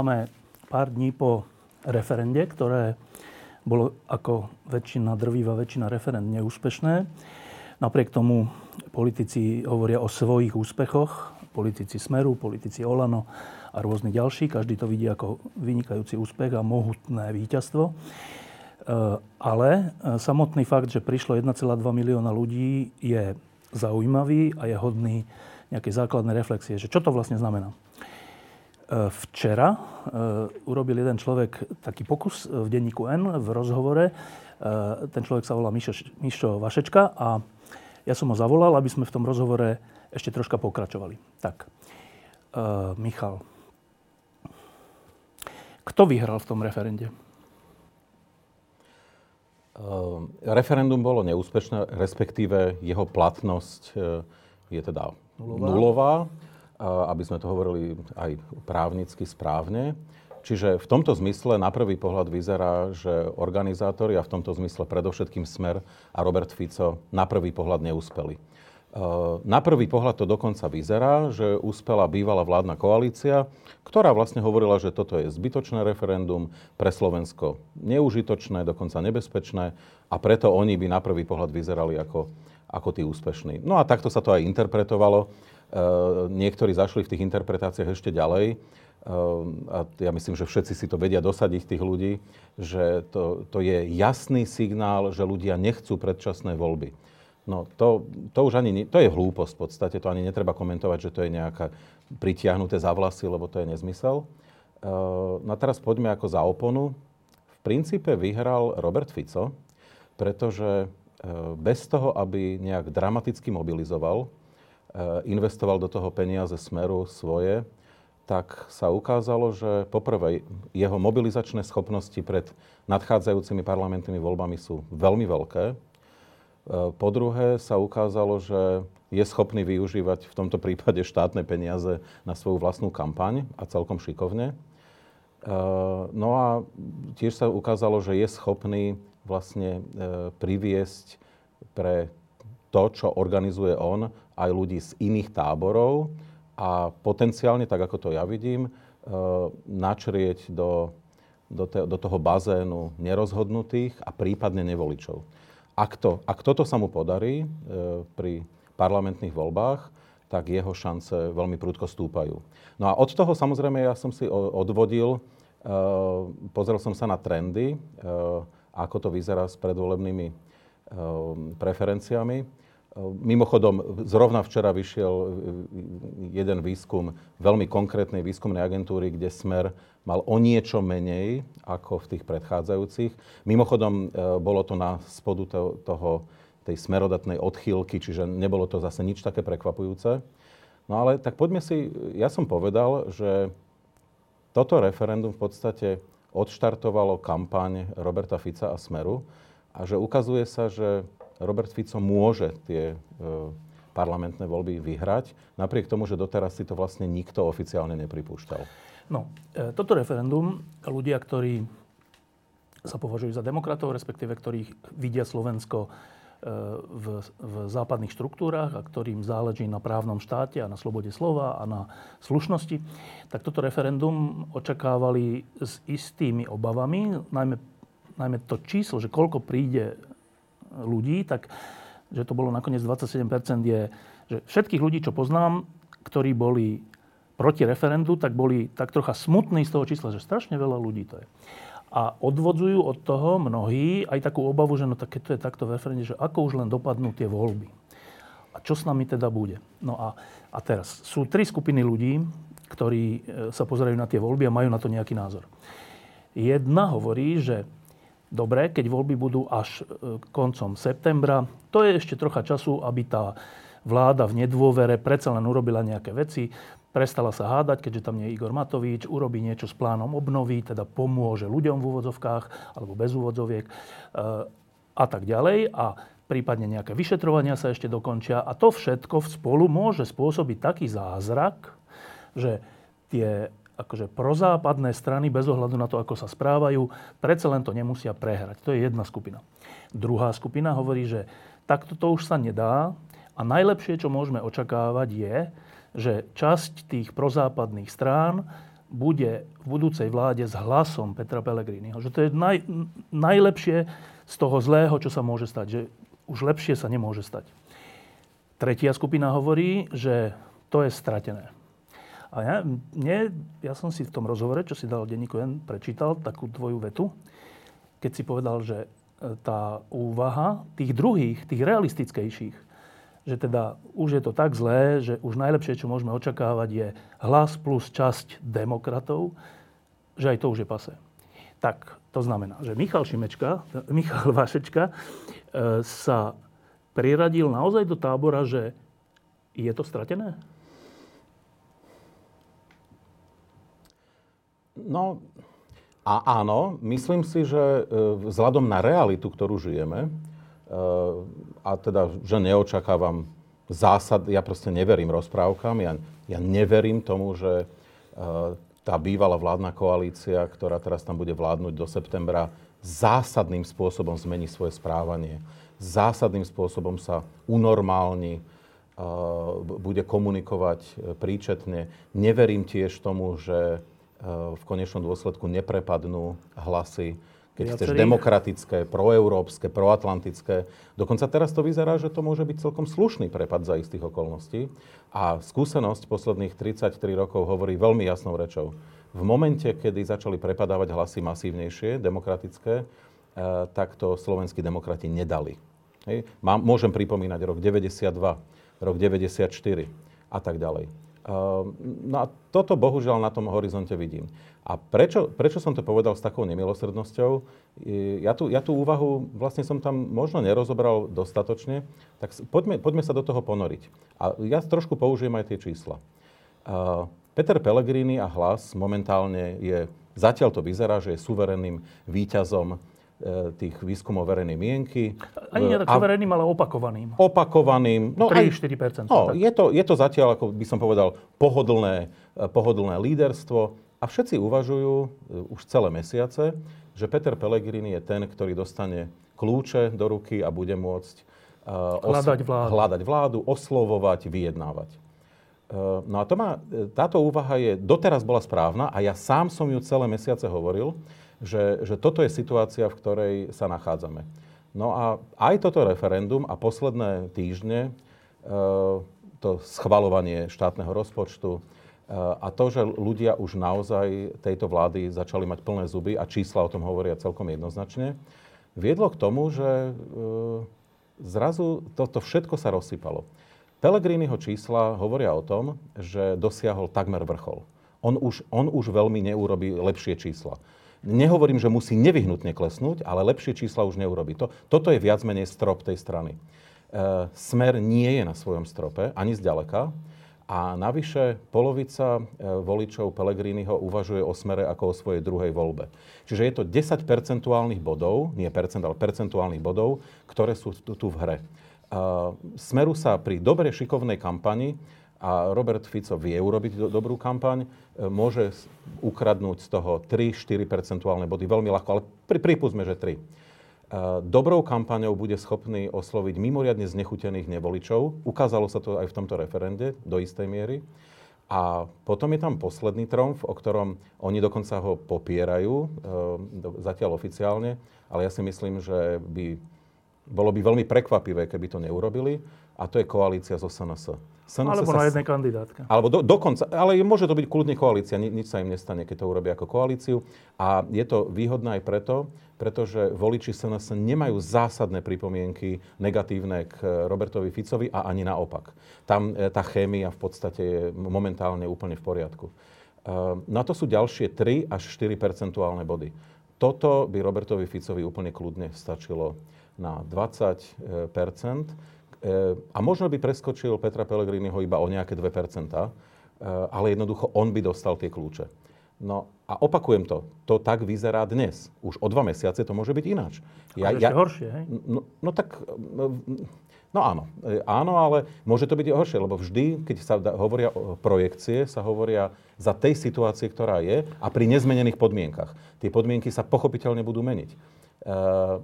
Máme pár dní po referende, ktoré bolo ako väčšina, drvíva väčšina referend neúspešné. Napriek tomu politici hovoria o svojich úspechoch, politici Smeru, politici Olano a rôzni ďalší. Každý to vidí ako vynikajúci úspech a mohutné víťazstvo. E, ale samotný fakt, že prišlo 1,2 milióna ľudí, je zaujímavý a je hodný nejakej základnej reflexie, že čo to vlastne znamená. Včera e, urobil jeden človek taký pokus v denníku N v rozhovore. E, ten človek sa volá Mišo, Mišo Vašečka a ja som ho zavolal, aby sme v tom rozhovore ešte troška pokračovali. Tak, e, Michal, kto vyhral v tom referende? referendum bolo neúspešné, respektíve jeho platnosť je teda nulová. nulová aby sme to hovorili aj právnicky správne. Čiže v tomto zmysle na prvý pohľad vyzerá, že organizátori, a v tomto zmysle predovšetkým Smer a Robert Fico, na prvý pohľad neúspeli. Na prvý pohľad to dokonca vyzerá, že úspela bývalá vládna koalícia, ktorá vlastne hovorila, že toto je zbytočné referendum, pre Slovensko neužitočné, dokonca nebezpečné a preto oni by na prvý pohľad vyzerali ako, ako tí úspešní. No a takto sa to aj interpretovalo. Eh, niektorí zašli v tých interpretáciách ešte ďalej. Eh, a ja myslím, že všetci si to vedia dosadiť, tých ľudí, že to, to je jasný signál, že ľudia nechcú predčasné voľby. No to, to už ani, to je hlúposť v podstate, to ani netreba komentovať, že to je nejaká pritiahnuté za vlasy, lebo to je nezmysel. Eh, no a teraz poďme ako za oponu. V princípe vyhral Robert Fico, pretože bez toho, aby nejak dramaticky mobilizoval, investoval do toho peniaze Smeru svoje, tak sa ukázalo, že poprvé jeho mobilizačné schopnosti pred nadchádzajúcimi parlamentnými voľbami sú veľmi veľké. Eh, po druhé sa ukázalo, že je schopný využívať v tomto prípade štátne peniaze na svoju vlastnú kampaň a celkom šikovne. Eh, no a tiež sa ukázalo, že je schopný vlastne priviesť pre to, čo organizuje on, aj ľudí z iných táborov a potenciálne, tak ako to ja vidím, e, načrieť do, do, te, do toho bazénu nerozhodnutých a prípadne nevoličov. Ak, to, ak toto sa mu podarí e, pri parlamentných voľbách, tak jeho šance veľmi prudko stúpajú. No a od toho samozrejme ja som si odvodil, e, pozrel som sa na trendy, ako to vyzerá s predvolebnými preferenciami. Mimochodom, zrovna včera vyšiel e, jeden výskum veľmi konkrétnej výskumnej agentúry, kde Smer mal o niečo menej ako v tých predchádzajúcich. Mimochodom, e, bolo to na spodu toho, tej smerodatnej odchýlky, čiže nebolo to zase nič také prekvapujúce. No ale tak poďme si, ja som povedal, že toto referendum v podstate odštartovalo kampaň Roberta Fica a Smeru a že ukazuje sa, že Robert Fico môže tie e, parlamentné voľby vyhrať, napriek tomu, že doteraz si to vlastne nikto oficiálne nepripúšťal. No, e, toto referendum, ľudia, ktorí sa považujú za demokratov, respektíve ktorých vidia Slovensko e, v, v západných štruktúrach a ktorým záleží na právnom štáte a na slobode slova a na slušnosti, tak toto referendum očakávali s istými obavami, najmä, najmä to číslo, že koľko príde ľudí, tak že to bolo nakoniec 27%, je, že všetkých ľudí, čo poznám, ktorí boli proti referendu, tak boli tak trocha smutní z toho čísla, že strašne veľa ľudí to je. A odvodzujú od toho mnohí aj takú obavu, že no tak keď to je takto v referende, že ako už len dopadnú tie voľby. A čo s nami teda bude? No a, a teraz sú tri skupiny ľudí, ktorí e, sa pozerajú na tie voľby a majú na to nejaký názor. Jedna hovorí, že Dobre, keď voľby budú až e, koncom septembra, to je ešte trocha času, aby tá vláda v nedôvere predsa len urobila nejaké veci. prestala sa hádať, keďže tam nie je Igor Matovič, urobí niečo s plánom obnovy, teda pomôže ľuďom v úvodzovkách alebo bez úvodzoviek e, a tak ďalej. A prípadne nejaké vyšetrovania sa ešte dokončia. A to všetko v spolu môže spôsobiť taký zázrak, že tie akože prozápadné strany, bez ohľadu na to, ako sa správajú, predsa len to nemusia prehrať. To je jedna skupina. Druhá skupina hovorí, že takto to už sa nedá a najlepšie, čo môžeme očakávať, je, že časť tých prozápadných strán bude v budúcej vláde s hlasom Petra Pellegriniho. Že to je naj, najlepšie z toho zlého, čo sa môže stať. Že už lepšie sa nemôže stať. Tretia skupina hovorí, že to je stratené. A ja, nie, ja som si v tom rozhovore, čo si dal denníku N, prečítal takú tvoju vetu, keď si povedal, že e, tá úvaha tých druhých, tých realistickejších, že teda už je to tak zlé, že už najlepšie, čo môžeme očakávať, je hlas plus časť demokratov, že aj to už je pase. Tak to znamená, že Michal Šimečka, Michal Vašečka e, sa priradil naozaj do tábora, že je to stratené? No, a áno, myslím si, že e, vzhľadom na realitu, ktorú žijeme, a teda, že neočakávam zásad, ja proste neverím rozprávkam, ja, ja neverím tomu, že tá bývalá vládna koalícia, ktorá teraz tam bude vládnuť do septembra, zásadným spôsobom zmení svoje správanie. Zásadným spôsobom sa unormálni, bude komunikovať e, príčetne. Neverím tiež tomu, že e, v konečnom dôsledku neprepadnú hlasy keď Viacerých. chceš demokratické, proeurópske, proatlantické. Dokonca teraz to vyzerá, že to môže byť celkom slušný prepad za istých okolností. A skúsenosť posledných 33 rokov hovorí veľmi jasnou rečou. V momente, kedy začali prepadávať hlasy masívnejšie, demokratické, eh, tak to slovenskí demokrati nedali. Hej. Mám, môžem pripomínať rok 92, rok 94 a tak ďalej. Ehm, no a toto bohužiaľ na tom horizonte vidím. A prečo, prečo som to povedal s takou nemilosrdnosťou? Ja tú, ja tú úvahu vlastne som tam možno nerozobral dostatočne, tak poďme, poďme sa do toho ponoriť. A ja trošku použijem aj tie čísla. Ehm, Peter Pellegrini a hlas momentálne je, zatiaľ to vyzerá, že je suverenným výťazom tých výskumov verejnej mienky. Ani nie tak suverénnym, ale opakovaným. Opakovaným. No, 3-4%. No, je, to, je to zatiaľ, ako by som povedal, pohodlné, e, pohodlné líderstvo. A všetci uvažujú e, už celé mesiace, že Peter Pellegrini je ten, ktorý dostane kľúče do ruky a bude môcť uh, hľadať, vládu. hľadať vládu, oslovovať, vyjednávať. Uh, no a to má, táto úvaha je, doteraz bola správna a ja sám som ju celé mesiace hovoril, že, že toto je situácia, v ktorej sa nachádzame. No a aj toto referendum a posledné týždne, e, to schvalovanie štátneho rozpočtu e, a to, že ľudia už naozaj tejto vlády začali mať plné zuby a čísla o tom hovoria celkom jednoznačne, viedlo k tomu, že e, zrazu toto všetko sa rozsypalo. Pelegriniho čísla hovoria o tom, že dosiahol takmer vrchol. On už, on už veľmi neurobí lepšie čísla. Nehovorím, že musí nevyhnutne klesnúť, ale lepšie čísla už neurobi. To, toto je viac menej strop tej strany. E, smer nie je na svojom strope, ani zďaleka. A navyše polovica e, voličov Pelegriniho uvažuje o smere ako o svojej druhej voľbe. Čiže je to 10 percentuálnych bodov, nie percent, ale percentuálnych bodov, ktoré sú tu, tu v hre. E, smeru sa pri dobre šikovnej kampani a Robert Fico vie urobiť do, dobrú kampaň, e, môže ukradnúť z toho 3-4 percentuálne body veľmi ľahko, ale pri, pripúsme, že 3. E, dobrou kampaňou bude schopný osloviť mimoriadne znechutených nevoličov. Ukázalo sa to aj v tomto referende do istej miery. A potom je tam posledný tromf, o ktorom oni dokonca ho popierajú, e, zatiaľ oficiálne, ale ja si myslím, že by, bolo by veľmi prekvapivé, keby to neurobili, a to je koalícia zo SNS. SNS alebo na jednej kandidátke. Alebo do, dokonca, ale môže to byť kľudne koalícia, Ni, nič sa im nestane, keď to urobia ako koalíciu. A je to výhodné aj preto, pretože voliči SNS nemajú zásadné pripomienky negatívne k Robertovi Ficovi a ani naopak. Tam e, tá chémia v podstate je momentálne úplne v poriadku. E, na to sú ďalšie 3 až 4 percentuálne body. Toto by Robertovi Ficovi úplne kľudne stačilo na 20 a možno by preskočil Petra Pellegriniho iba o nejaké 2%, ale jednoducho on by dostal tie kľúče. No a opakujem to, to tak vyzerá dnes. Už o dva mesiace to môže byť ináč. Ja, ja, horšie, hej? No, no tak, no, no áno. E, áno, ale môže to byť horšie, lebo vždy, keď sa hovoria o projekcie, sa hovoria za tej situácie, ktorá je a pri nezmenených podmienkach. Tie podmienky sa pochopiteľne budú meniť. E,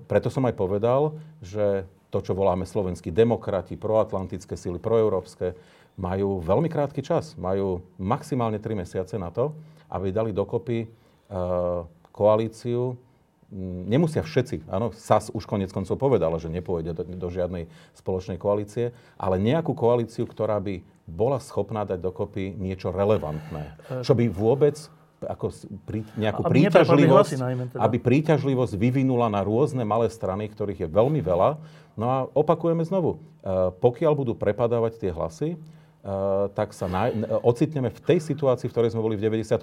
preto som aj povedal, že to, čo voláme slovenskí demokrati, proatlantické síly, proeurópske, majú veľmi krátky čas. Majú maximálne 3 mesiace na to, aby dali dokopy uh, koalíciu. Mm, nemusia všetci, áno, SAS už konec koncov povedala, že nepôjde do, do žiadnej spoločnej koalície, ale nejakú koalíciu, ktorá by bola schopná dať dokopy niečo relevantné. Čo by vôbec ako pri, nejakú aby príťažlivosť, teda. aby príťažlivosť vyvinula na rôzne malé strany, ktorých je veľmi veľa. No a opakujeme znovu, uh, pokiaľ budú prepadávať tie hlasy, tak sa na, ocitneme v tej situácii, v ktorej sme boli v 92.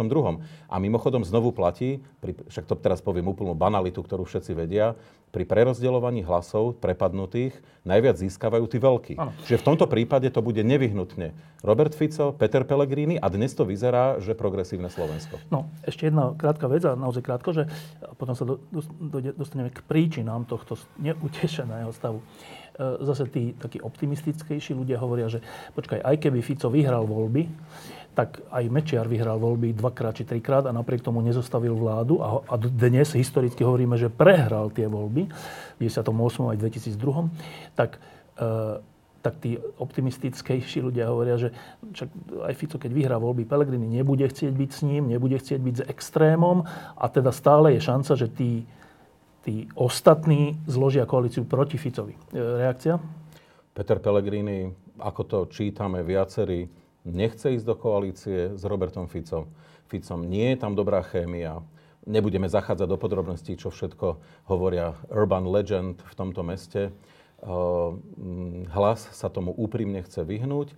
A mimochodom znovu platí, pri, však to teraz poviem úplnú banalitu, ktorú všetci vedia, pri prerozdeľovaní hlasov prepadnutých najviac získavajú tí veľkí. Ano. Čiže v tomto prípade to bude nevyhnutne Robert Fico, Peter Pellegrini a dnes to vyzerá, že progresívne Slovensko. No, ešte jedna krátka vec a naozaj krátko, že potom sa do, do, dostaneme k príčinám tohto neutešeného stavu. E, zase tí takí optimistickejší ľudia hovoria, že počkaj, aj keby Fico vyhral voľby, tak aj Mečiar vyhral voľby dvakrát či trikrát a napriek tomu nezostavil vládu a, a dnes historicky hovoríme, že prehral tie voľby v 98. aj 2002. Tak, e, tak tí optimistickejší ľudia hovoria, že čak aj Fico, keď vyhrá voľby, Pelegrini nebude chcieť byť s ním, nebude chcieť byť s extrémom a teda stále je šanca, že tí tí ostatní zložia koalíciu proti Ficovi. E, reakcia? Peter Pellegrini, ako to čítame viacerí, nechce ísť do koalície s Robertom Ficom. Ficom nie je tam dobrá chémia. Nebudeme zachádzať do podrobností, čo všetko hovoria urban legend v tomto meste. E, hlas sa tomu úprimne chce vyhnúť. E,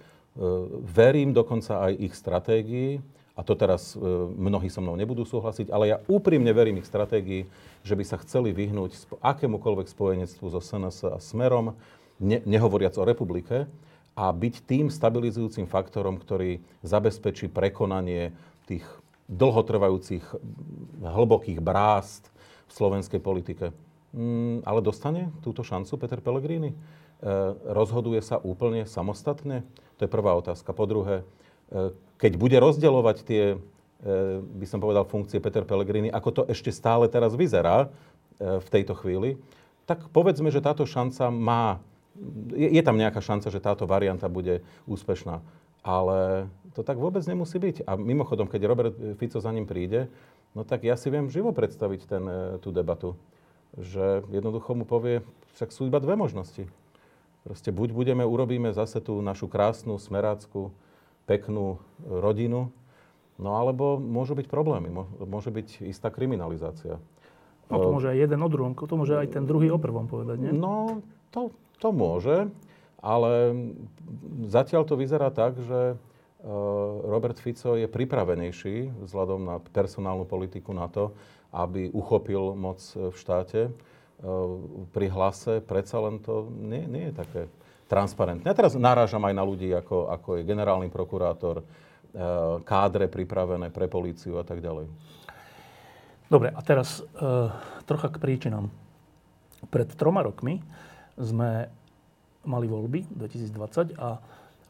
verím dokonca aj ich stratégii a to teraz e, mnohí so mnou nebudú súhlasiť, ale ja úprimne verím ich stratégii, že by sa chceli vyhnúť akémukoľvek spojenectvu so SNS a Smerom, ne, nehovoriac o republike, a byť tým stabilizujúcim faktorom, ktorý zabezpečí prekonanie tých dlhotrvajúcich hlbokých brást v slovenskej politike. Mm, ale dostane túto šancu Peter Pellegrini? E, rozhoduje sa úplne samostatne? To je prvá otázka. Po druhé, keď bude rozdeľovať tie, e, by som povedal, funkcie Peter Pellegrini, ako to ešte stále teraz vyzerá e, v tejto chvíli, tak povedzme, že táto šanca má, je, je tam nejaká šanca, že táto varianta bude úspešná. Ale to tak vôbec nemusí byť. A mimochodom, keď Robert Fico za ním príde, no tak ja si viem živo predstaviť ten, e, tú debatu. Že jednoducho mu povie, však sú iba dve možnosti. Proste buď budeme, urobíme zase tú našu krásnu, smerácku, peknú rodinu, no alebo môžu byť problémy, môže byť istá kriminalizácia. No to môže aj jeden o druhom, to môže aj ten druhý o prvom povedať, nie? No, to, to môže, ale zatiaľ to vyzerá tak, že e, Robert Fico je pripravenejší vzhľadom na personálnu politiku na to, aby uchopil moc v štáte. Pri hlase predsa len to nie, nie je také transparentné. Ja teraz narážam aj na ľudí, ako, ako je generálny prokurátor, e, kádre pripravené pre políciu a tak ďalej. Dobre, a teraz e, trocha k príčinám. Pred troma rokmi sme mali voľby 2020 a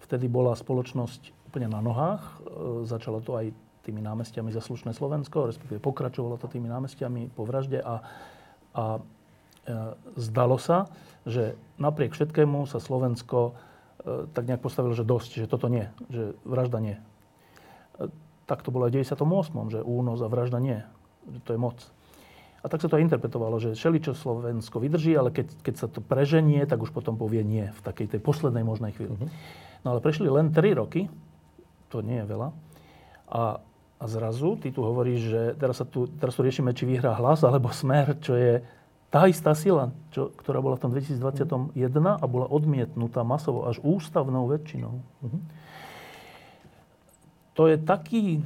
vtedy bola spoločnosť úplne na nohách. E, začalo to aj tými námestiami za slušné Slovensko, respektíve pokračovalo to tými námestiami po vražde a, a e, zdalo sa, že napriek všetkému sa Slovensko e, tak nejak postavilo, že dosť, že toto nie, že vražda nie. E, tak to bolo aj v 98., že únos a vražda nie, že to je moc. A tak sa to aj interpretovalo, že čo Slovensko vydrží, ale keď, keď sa to preženie, tak už potom povie nie v takej tej poslednej možnej chvíli. Uh-huh. No ale prešli len 3 roky, to nie je veľa, a, a zrazu ty tu hovoríš, že teraz, sa tu, teraz tu riešime, či vyhrá hlas alebo smer, čo je tá istá sila, čo, ktorá bola v tom 2021 a bola odmietnutá masovo až ústavnou väčšinou. Uh-huh. To je taký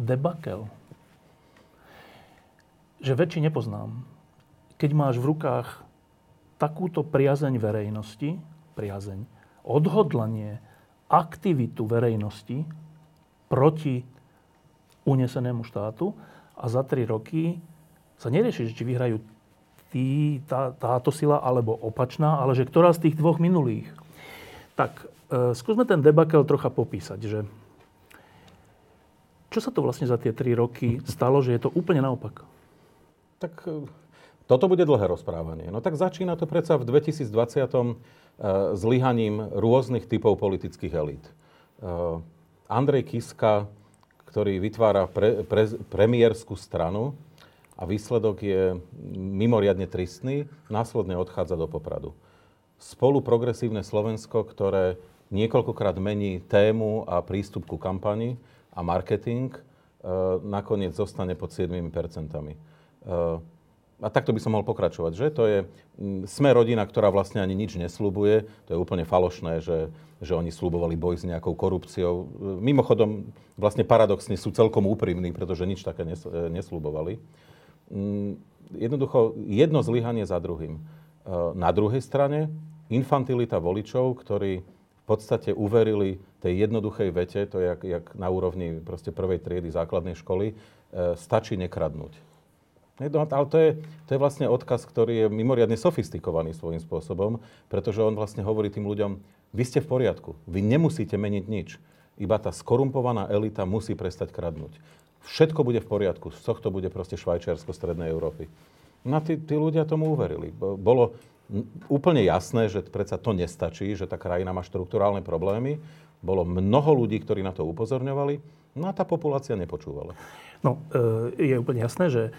debakel, že väčší nepoznám. Keď máš v rukách takúto priazeň verejnosti, priazeň, odhodlanie aktivitu verejnosti proti unesenému štátu a za tri roky sa nerieši, či vyhrajú tí, tá, táto sila alebo opačná, ale že ktorá z tých dvoch minulých. Tak e, skúsme ten debakel trocha popísať, že čo sa to vlastne za tie tri roky stalo, že je to úplne naopak? Tak e, toto bude dlhé rozprávanie. No tak začína to predsa v 2020 e, zlyhaním rôznych typov politických elít. E, Andrej Kiska, ktorý vytvára pre, pre, premiérskú stranu a výsledok je mimoriadne tristný, následne odchádza do Popradu. Spolu progresívne Slovensko, ktoré niekoľkokrát mení tému a prístup ku kampani, a marketing, e, nakoniec zostane pod 7%. E, a takto by som mohol pokračovať, že? To je, sme rodina, ktorá vlastne ani nič neslubuje. To je úplne falošné, že, že oni slubovali boj s nejakou korupciou. Mimochodom, vlastne paradoxne sú celkom úprimní, pretože nič také nes, e, neslubovali. Jednoducho, jedno zlyhanie za druhým. Na druhej strane, infantilita voličov, ktorí podstate uverili tej jednoduchej vete, to je jak, jak na úrovni proste prvej triedy základnej školy, e, stačí nekradnúť. No, ale to je, to je vlastne odkaz, ktorý je mimoriadne sofistikovaný svojím spôsobom, pretože on vlastne hovorí tým ľuďom, vy ste v poriadku, vy nemusíte meniť nič, iba tá skorumpovaná elita musí prestať kradnúť. Všetko bude v poriadku, z tohto bude proste Švajčiarsko Strednej Európy. No tí, tí ľudia tomu uverili. Bolo, úplne jasné, že predsa to nestačí, že tá krajina má štruktúrálne problémy. Bolo mnoho ľudí, ktorí na to upozorňovali, no a tá populácia nepočúvala. No, e, je úplne jasné, že e,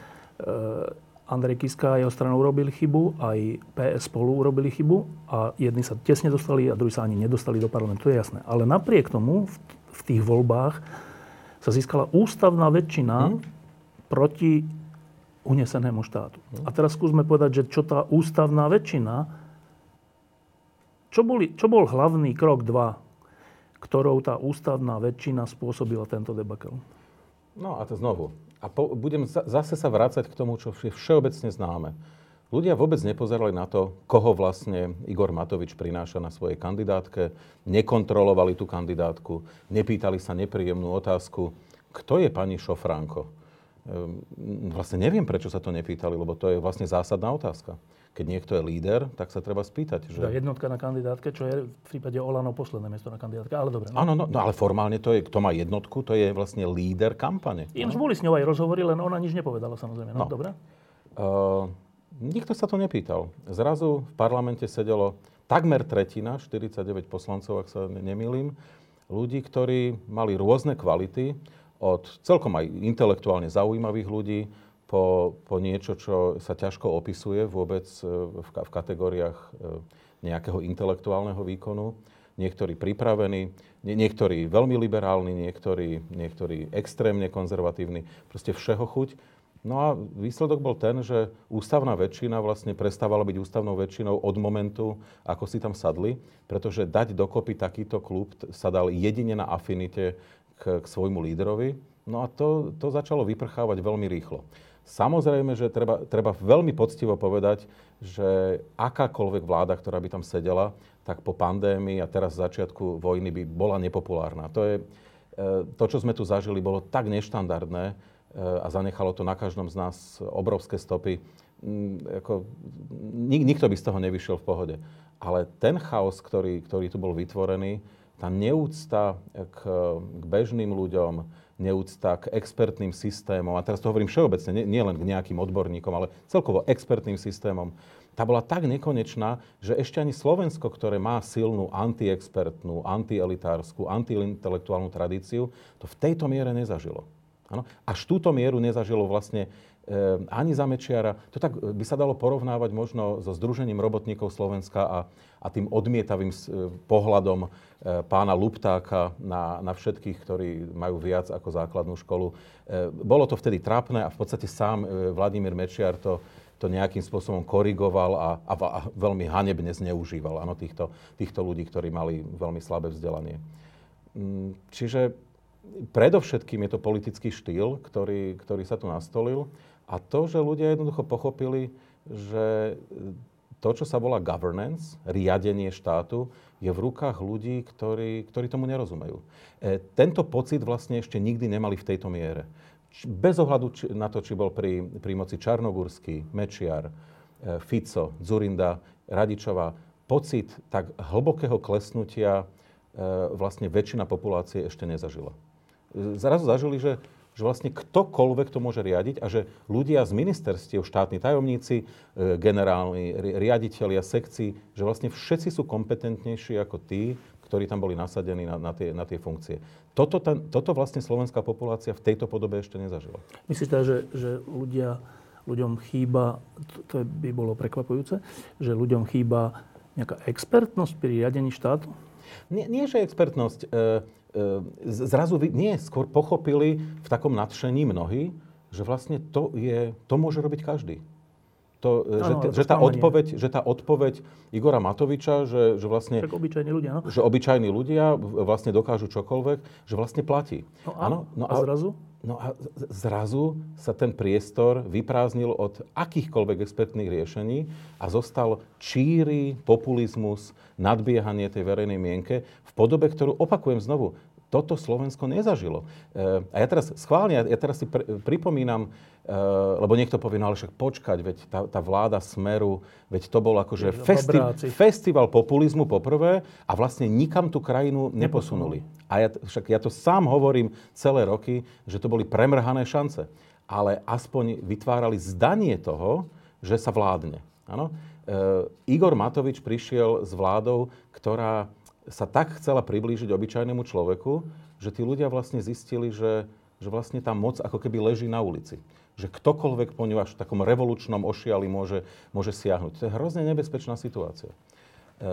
Andrej Kiska a jeho stranou urobili chybu, aj PS spolu urobili chybu a jedni sa tesne dostali a druhí sa ani nedostali do parlamentu, to je jasné. Ale napriek tomu v, v tých voľbách sa získala ústavná väčšina hmm? proti unesenému štátu. A teraz skúsme povedať, že čo tá ústavná väčšina, čo, boli, čo bol hlavný krok 2, ktorou tá ústavná väčšina spôsobila tento debakel? No a to znovu. A po, budem za, zase sa vrácať k tomu, čo je všeobecne známe. Ľudia vôbec nepozerali na to, koho vlastne Igor Matovič prináša na svojej kandidátke, nekontrolovali tú kandidátku, nepýtali sa nepríjemnú otázku, kto je pani Šofránko. Ehm, vlastne neviem, prečo sa to nepýtali, lebo to je vlastne zásadná otázka. Keď niekto je líder, tak sa treba spýtať. Že... jednotka na kandidátke, čo je v prípade Olano posledné miesto na kandidátke, ale dobre. No. Áno, no, no, ale formálne to je, kto má jednotku, to je vlastne líder kampane. Ináč boli s ňou aj rozhovory, len ona nič nepovedala samozrejme. No, no. dobre. Uh, nikto sa to nepýtal. Zrazu v parlamente sedelo takmer tretina, 49 poslancov, ak sa nemýlim, ľudí, ktorí mali rôzne kvality, od celkom aj intelektuálne zaujímavých ľudí po, po niečo, čo sa ťažko opisuje vôbec e, v, v kategóriách e, nejakého intelektuálneho výkonu. Niektorí pripravení, nie, niektorí veľmi liberálni, niektorí, niektorí extrémne konzervatívni, proste všeho chuť. No a výsledok bol ten, že ústavná väčšina vlastne prestávala byť ústavnou väčšinou od momentu, ako si tam sadli, pretože dať dokopy takýto klub sa dal jedine na afinite k, k svojmu líderovi. No a to, to začalo vyprchávať veľmi rýchlo. Samozrejme, že treba, treba veľmi poctivo povedať, že akákoľvek vláda, ktorá by tam sedela, tak po pandémii a teraz začiatku vojny by bola nepopulárna. To je, e, to, čo sme tu zažili, bolo tak neštandardné e, a zanechalo to na každom z nás obrovské stopy. Mm, ako, nik, nikto by z toho nevyšiel v pohode. Ale ten chaos, ktorý, ktorý tu bol vytvorený, tá neúcta k, k bežným ľuďom, neúcta k expertným systémom, a teraz to hovorím všeobecne, nie, nie k nejakým odborníkom, ale celkovo expertným systémom, tá bola tak nekonečná, že ešte ani Slovensko, ktoré má silnú antiexpertnú, antielitárskú, antiintelektuálnu tradíciu, to v tejto miere nezažilo. Ano? Až túto mieru nezažilo vlastne ani za Mečiara. To tak by sa dalo porovnávať možno so Združením robotníkov Slovenska a, a tým odmietavým e, pohľadom E, pána Luptáka na, na všetkých, ktorí majú viac ako základnú školu. E, bolo to vtedy trápne a v podstate sám e, Vladimír Mečiar to, to nejakým spôsobom korigoval a, a, a veľmi hanebne zneužíval ano, týchto, týchto ľudí, ktorí mali veľmi slabé vzdelanie. Mm, čiže predovšetkým je to politický štýl, ktorý, ktorý sa tu nastolil a to, že ľudia jednoducho pochopili, že to, čo sa volá governance, riadenie štátu, je v rukách ľudí, ktorí, ktorí tomu nerozumejú. E, tento pocit vlastne ešte nikdy nemali v tejto miere. Bez ohľadu či, na to, či bol pri, pri moci Čarnogórsky, Mečiar, e, Fico, Zurinda, Radičová, pocit tak hlbokého klesnutia e, vlastne väčšina populácie ešte nezažila. E, zrazu zažili, že že vlastne ktokoľvek to môže riadiť a že ľudia z ministerstiev, štátni tajomníci, e, generálni, riaditeľia sekcií, že vlastne všetci sú kompetentnejší ako tí, ktorí tam boli nasadení na, na, tie, na tie funkcie. Toto, ten, toto vlastne slovenská populácia v tejto podobe ešte nezažila. Myslíš teda, že, že ľudia, ľuďom chýba, to, to by bolo prekvapujúce, že ľuďom chýba nejaká expertnosť pri riadení štátu? Nie, nie že expertnosť. E, zrazu nie, skôr pochopili v takom nadšení mnohí, že vlastne to, je, to môže robiť každý. To, ano, že, to že, tá odpoveď, že tá odpoveď Igora Matoviča, že, že vlastne... Tak obyčajní ľudia, no. Že obyčajní ľudia vlastne dokážu čokoľvek, že vlastne platí. No, áno, no a, a zrazu? No a zrazu sa ten priestor vyprázdnil od akýchkoľvek expertných riešení a zostal číry populizmus, nadbiehanie tej verejnej mienke v podobe, ktorú opakujem znovu toto Slovensko nezažilo. E, a ja teraz schválne, ja teraz si pr- pripomínam, e, lebo niekto povie, no ale však počkať, veď tá, tá vláda Smeru, veď to bol akože festi- festival populizmu poprvé a vlastne nikam tú krajinu neposunuli. A ja, však ja to sám hovorím celé roky, že to boli premrhané šance. Ale aspoň vytvárali zdanie toho, že sa vládne. Áno? E, Igor Matovič prišiel s vládou, ktorá sa tak chcela priblížiť obyčajnému človeku, že tí ľudia vlastne zistili, že, že vlastne tá moc ako keby leží na ulici. Že ktokoľvek po ňu až v takom revolučnom ošiali môže, môže siahnuť. To je hrozne nebezpečná situácia. E,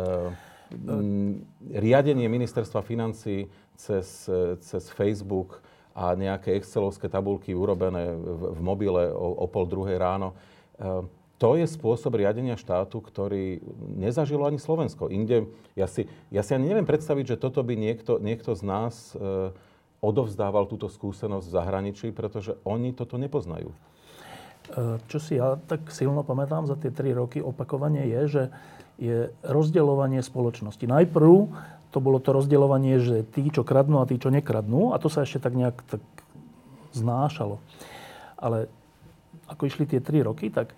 m, riadenie ministerstva financí cez, cez Facebook a nejaké excelovské tabulky urobené v, v mobile o, o pol druhej ráno. E, to je spôsob riadenia štátu, ktorý nezažilo ani Slovensko. Inde, ja si, ja si ani neviem predstaviť, že toto by niekto, niekto z nás e, odovzdával túto skúsenosť v zahraničí, pretože oni toto nepoznajú. E, čo si ja tak silno pamätám za tie tri roky opakovanie je, že je rozdeľovanie spoločnosti. Najprv to bolo to rozdeľovanie, že tí, čo kradnú a tí, čo nekradnú, a to sa ešte tak nejak tak znášalo. Ale ako išli tie tri roky, tak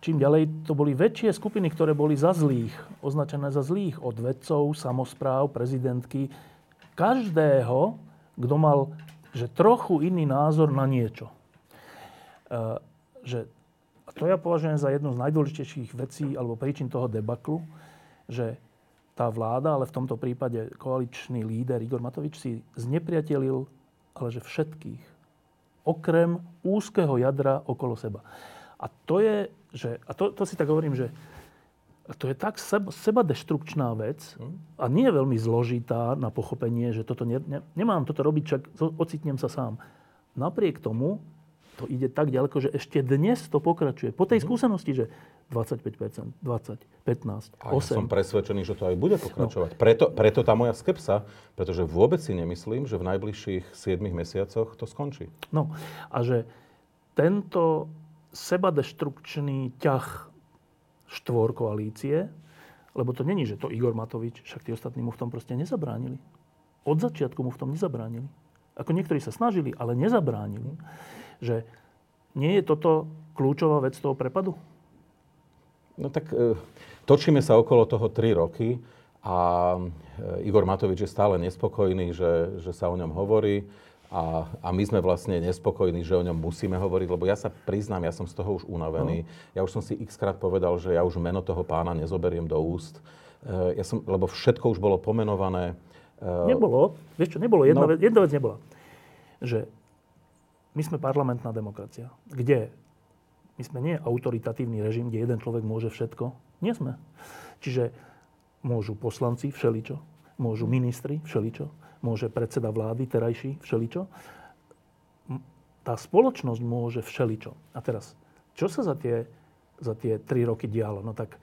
čím ďalej to boli väčšie skupiny, ktoré boli za zlých, označené za zlých, od vedcov, samozpráv, prezidentky, každého, kto mal že trochu iný názor na niečo. E, že, a to ja považujem za jednu z najdôležitejších vecí alebo príčin toho debaklu, že tá vláda, ale v tomto prípade koaličný líder Igor Matovič si znepriatelil, ale že všetkých. Okrem úzkeho jadra okolo seba. A to je, že, a to, to si tak hovorím, že to je tak seba, seba deštrukčná vec a nie je veľmi zložitá na pochopenie, že toto ne, ne, nemám toto robiť, čak ocitnem sa sám. Napriek tomu to ide tak ďaleko, že ešte dnes to pokračuje. Po tej mhm. skúsenosti, že 25%, 20, 15, 8. A ja som presvedčený, že to aj bude pokračovať. No. Preto, preto tá moja skepsa, pretože vôbec si nemyslím, že v najbližších 7 mesiacoch to skončí. No a že tento sebadeštrukčný ťah štvor koalície, lebo to není, že to Igor Matovič, však tí ostatní mu v tom proste nezabránili. Od začiatku mu v tom nezabránili. Ako niektorí sa snažili, ale nezabránili. Že nie je toto kľúčová vec toho prepadu? No tak e, točíme sa okolo toho 3 roky a e, Igor Matovič je stále nespokojný, že, že sa o ňom hovorí. A, a my sme vlastne nespokojní, že o ňom musíme hovoriť, lebo ja sa priznám, ja som z toho už unavený. No. Ja už som si x krát povedal, že ja už meno toho pána nezoberiem do úst. Uh, ja som, lebo všetko už bolo pomenované. Uh, nebolo. Vieš čo, nebolo. Jedna, no, vec, jedna vec nebola. Že my sme parlamentná demokracia, kde my sme nie autoritatívny režim, kde jeden človek môže všetko. Nie sme. Čiže môžu poslanci všeličo, môžu ministri všeličo, môže predseda vlády terajší všeličo. Tá spoločnosť môže všeličo. A teraz, čo sa za tie, za tie tri roky dialo? No tak,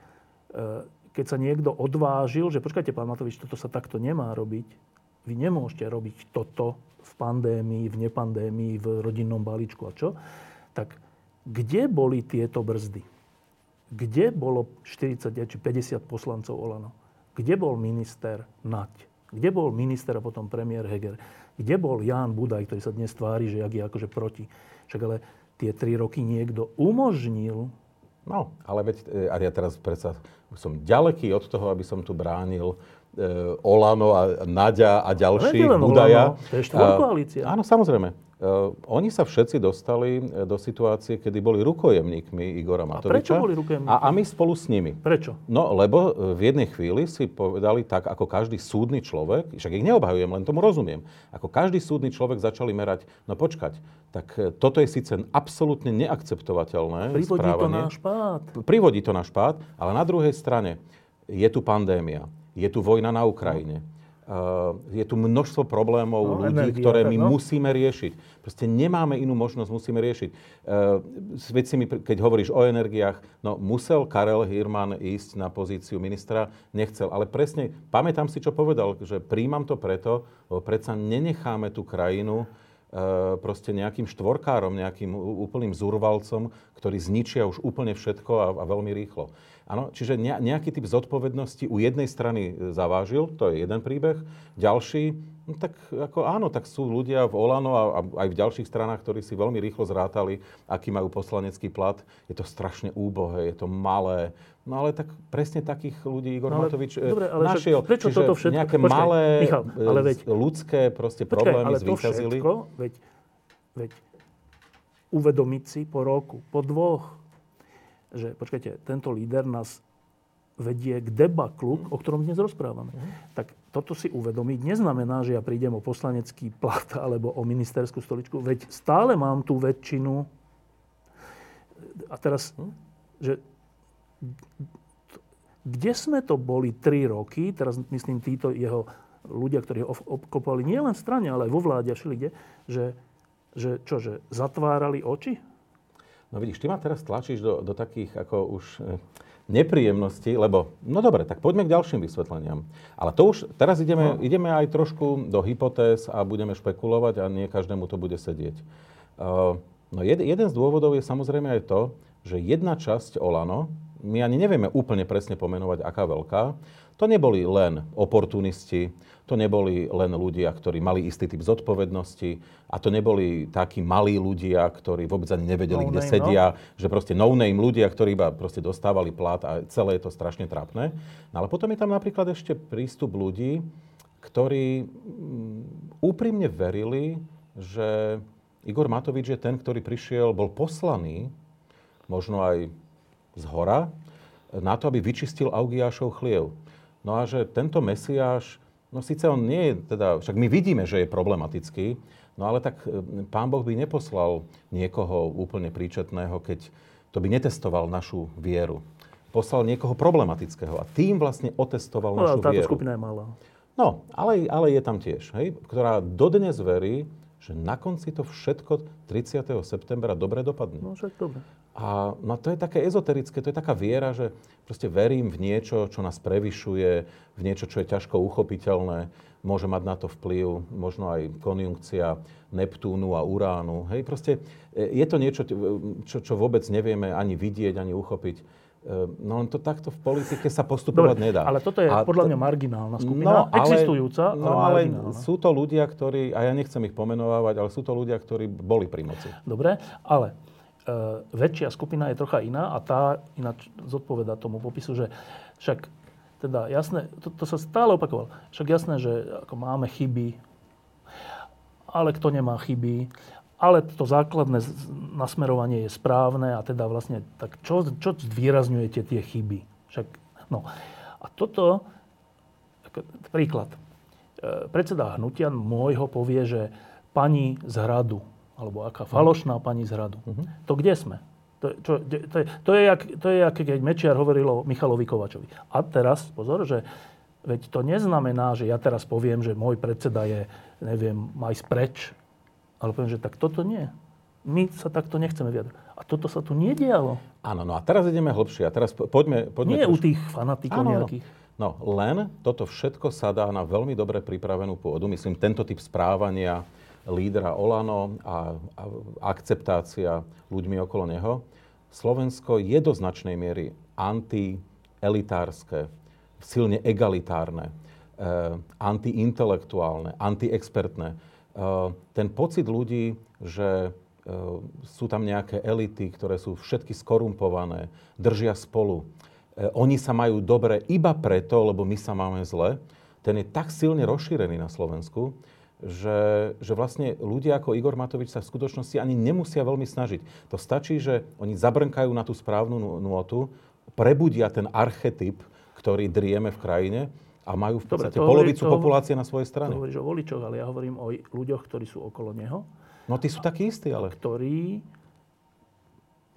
e, keď sa niekto odvážil, že počkajte, pán Matovič, toto sa takto nemá robiť, vy nemôžete robiť toto v pandémii, v nepandémii, v rodinnom balíčku a čo, tak kde boli tieto brzdy? kde bolo 40 či 50 poslancov Olano? Kde bol minister Nať? Kde bol minister a potom premiér Heger? Kde bol Ján Budaj, ktorý sa dnes tvári, že jak je akože proti? Však ale tie tri roky niekto umožnil. No, ale veď, e, a ja teraz predsa som ďaleký od toho, aby som tu bránil Olano a Naďa a ďalší Budaja. Olano, to je štvorkoalícia. Áno, samozrejme. Uh, oni sa všetci dostali e, do situácie, kedy boli rukojemníkmi Igora Matoviča. A prečo boli rukojemníkmi? A, a my spolu s nimi. Prečo? No, lebo e, v jednej chvíli si povedali tak, ako každý súdny človek, však ich neobhajujem, len tomu rozumiem, ako každý súdny človek začali merať, no počkať, tak toto je síce absolútne neakceptovateľné Privodí správanie. to na špát. Privodí to na špát, ale na druhej strane je tu pandémia, je tu vojna na Ukrajine. Uh, je tu množstvo problémov no, ľudí, energia, ktoré my no. musíme riešiť. Proste nemáme inú možnosť, musíme riešiť. Uh, si mi, keď hovoríš o energiách, no musel Karel Hirman ísť na pozíciu ministra, nechcel. Ale presne, pamätám si, čo povedal, že príjmam to preto, lebo predsa nenecháme tú krajinu uh, proste nejakým štvorkárom, nejakým úplným zurvalcom, ktorí zničia už úplne všetko a, a veľmi rýchlo. Áno, čiže nejaký typ zodpovednosti u jednej strany e, zavážil, to je jeden príbeh. Ďalší, no tak ako áno, tak sú ľudia v Olano a, a aj v ďalších stranách, ktorí si veľmi rýchlo zrátali, aký majú poslanecký plat. Je to strašne úbohé, je to malé. No ale tak presne takých ľudí Igor no, ale, Matovič e, dobre, ale našiel. Prečo Čiže toto všetko? Nejaké počkaj, malé Michal, ale veď, ľudské proste počkaj, problémy ale zvýťazili. To všetko, veď, veď uvedomiť si po roku, po dvoch, že počkajte, tento líder nás vedie k debaklu, o ktorom dnes rozprávame. Mm. Tak toto si uvedomiť neznamená, že ja prídem o poslanecký plat alebo o ministerskú stoličku, veď stále mám tú väčšinu. A teraz, mm. že kde sme to boli tri roky, teraz myslím títo jeho ľudia, ktorí ho obklopovali nielen v strane, ale aj vo vláde a všeli kde, že, že čo, že zatvárali oči? No vidíš, ty ma teraz tlačíš do, do takých ako už eh, nepríjemností, lebo, no dobre, tak poďme k ďalším vysvetleniam. Ale to už, teraz ideme, no. ideme aj trošku do hypotéz a budeme špekulovať a nie každému to bude sedieť. Uh, no jed, jeden z dôvodov je samozrejme aj to, že jedna časť Olano, my ani nevieme úplne presne pomenovať, aká veľká, to neboli len oportunisti, to neboli len ľudia, ktorí mali istý typ zodpovednosti a to neboli takí malí ľudia, ktorí vôbec ani nevedeli, no kde name, sedia, no? že proste no-name ľudia, ktorí iba proste dostávali plat a celé je to strašne trápne. No ale potom je tam napríklad ešte prístup ľudí, ktorí mm, úprimne verili, že Igor Matovič je ten, ktorý prišiel, bol poslaný, možno aj z hora, na to, aby vyčistil Augiášov chliev. No a že tento Mesiáš, no síce on nie je, teda, však my vidíme, že je problematický, no ale tak e, pán Boh by neposlal niekoho úplne príčetného, keď to by netestoval našu vieru. Poslal niekoho problematického a tým vlastne otestoval no, našu táto vieru. Skupina je malá. No, ale, ale je tam tiež, hej, ktorá dodnes verí, že na konci to všetko 30. septembra dobre dopadne. No však dobre. A no, to je také ezoterické, to je taká viera, že proste verím v niečo, čo nás prevyšuje, v niečo, čo je ťažko uchopiteľné, môže mať na to vplyv, možno aj konjunkcia Neptúnu a Uránu. Hej, proste e, je to niečo, čo, čo vôbec nevieme ani vidieť, ani uchopiť. E, no len to takto v politike sa postupovať Dobre, nedá. Ale toto je a podľa mňa marginálna skupina, no, ale, existujúca, no, ale sú to ľudia, ktorí, a ja nechcem ich pomenovať, ale sú to ľudia, ktorí boli pri moci. Dobre, ale E, väčšia skupina je trocha iná a tá ináč zodpoveda tomu popisu, že však teda jasné, to, to sa stále opakovalo, však jasné, že ako máme chyby, ale kto nemá chyby, ale to základné nasmerovanie je správne a teda vlastne, tak čo, čo zvýrazňujete tie chyby? Však, no. A toto, príklad, e, predseda hnutia môjho povie, že pani z hradu, alebo aká falošná pani z hradu. Uh-huh. To kde sme? To, čo, to, je, to, je jak, to je jak keď Mečiar hovoril o Michalovi Kovačovi. A teraz, pozor, že veď to neznamená, že ja teraz poviem, že môj predseda je, neviem, maj preč, ale poviem, že tak toto nie. My sa takto nechceme vyjadriť. A toto sa tu nedialo. Áno, no a teraz ideme hlbšie. A teraz poďme... poďme nie trošku... u tých fanatikov áno, nejakých. No, len toto všetko sa dá na veľmi dobre pripravenú pôdu. Myslím, tento typ správania, lídra Olano a, a akceptácia ľuďmi okolo neho, Slovensko je do značnej miery antielitárske, silne egalitárne, antiintelektuálne, antiexpertné. Ten pocit ľudí, že sú tam nejaké elity, ktoré sú všetky skorumpované, držia spolu. Oni sa majú dobre iba preto, lebo my sa máme zle. Ten je tak silne rozšírený na Slovensku, že, že vlastne ľudia ako Igor Matovič sa v skutočnosti ani nemusia veľmi snažiť. To stačí, že oni zabrnkajú na tú správnu nôtu, prebudia ten archetyp, ktorý drieme v krajine a majú v podstate Dobre, polovicu hovorí, populácie na svojej strane. To hovoríš o voličoch, ale ja hovorím o ľuďoch, ktorí sú okolo neho. No tí sú takí istí, ale... Ktorí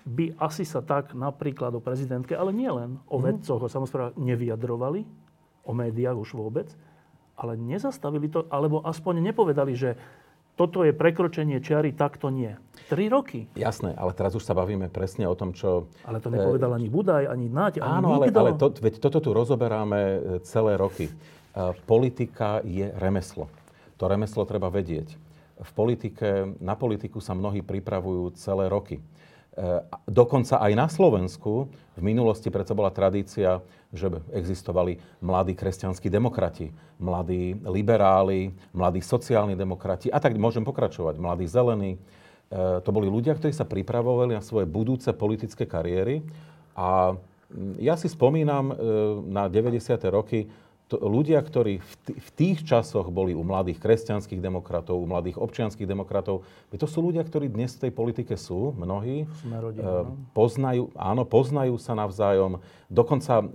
by asi sa tak napríklad o prezidentke, ale nie len o mm-hmm. vedcoch, o samozprávach nevyjadrovali, o médiách už vôbec, ale nezastavili to, alebo aspoň nepovedali, že toto je prekročenie čiary, tak to nie. Tri roky. Jasné, ale teraz už sa bavíme presne o tom, čo... Ale to nepovedal e, ani Budaj, ani Naď, ani Áno, nikto. ale, ale to, veď toto tu rozoberáme e, celé roky. E, politika je remeslo. To remeslo treba vedieť. V politike, na politiku sa mnohí pripravujú celé roky. Dokonca aj na Slovensku v minulosti predsa bola tradícia, že existovali mladí kresťanskí demokrati, mladí liberáli, mladí sociálni demokrati a tak môžem pokračovať, mladí zelení. E, to boli ľudia, ktorí sa pripravovali na svoje budúce politické kariéry a ja si spomínam e, na 90. roky, to, ľudia, ktorí v, t- v tých časoch boli u mladých kresťanských demokratov, u mladých občianských demokratov, to sú ľudia, ktorí dnes v tej politike sú, mnohí. rodina, e, poznajú, áno, poznajú sa navzájom, dokonca e,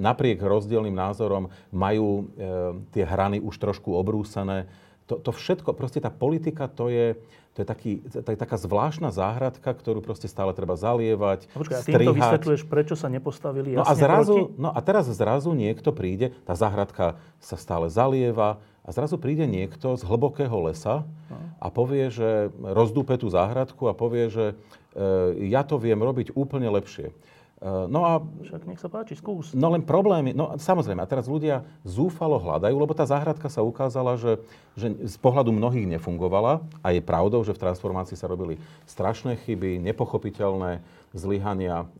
napriek rozdielným názorom majú e, tie hrany už trošku obrúsené. To, to všetko, proste tá politika, to je, to je, taký, to je taká zvláštna záhradka, ktorú proste stále treba zalievať, počkaj, strihať. A týmto vysvetľuješ, prečo sa nepostavili jasne no a zrazu, proti? No a teraz zrazu niekto príde, tá záhradka sa stále zalieva a zrazu príde niekto z hlbokého lesa no. a povie, že rozdúpe tú záhradku a povie, že e, ja to viem robiť úplne lepšie. Eh, no a... Však nech sa páči, skús. No len problémy, no samozrejme, a teraz ľudia zúfalo hľadajú, lebo tá záhradka sa ukázala, že, že z pohľadu mnohých nefungovala a je pravdou, že v transformácii sa robili strašné chyby, nepochopiteľné zlyhania.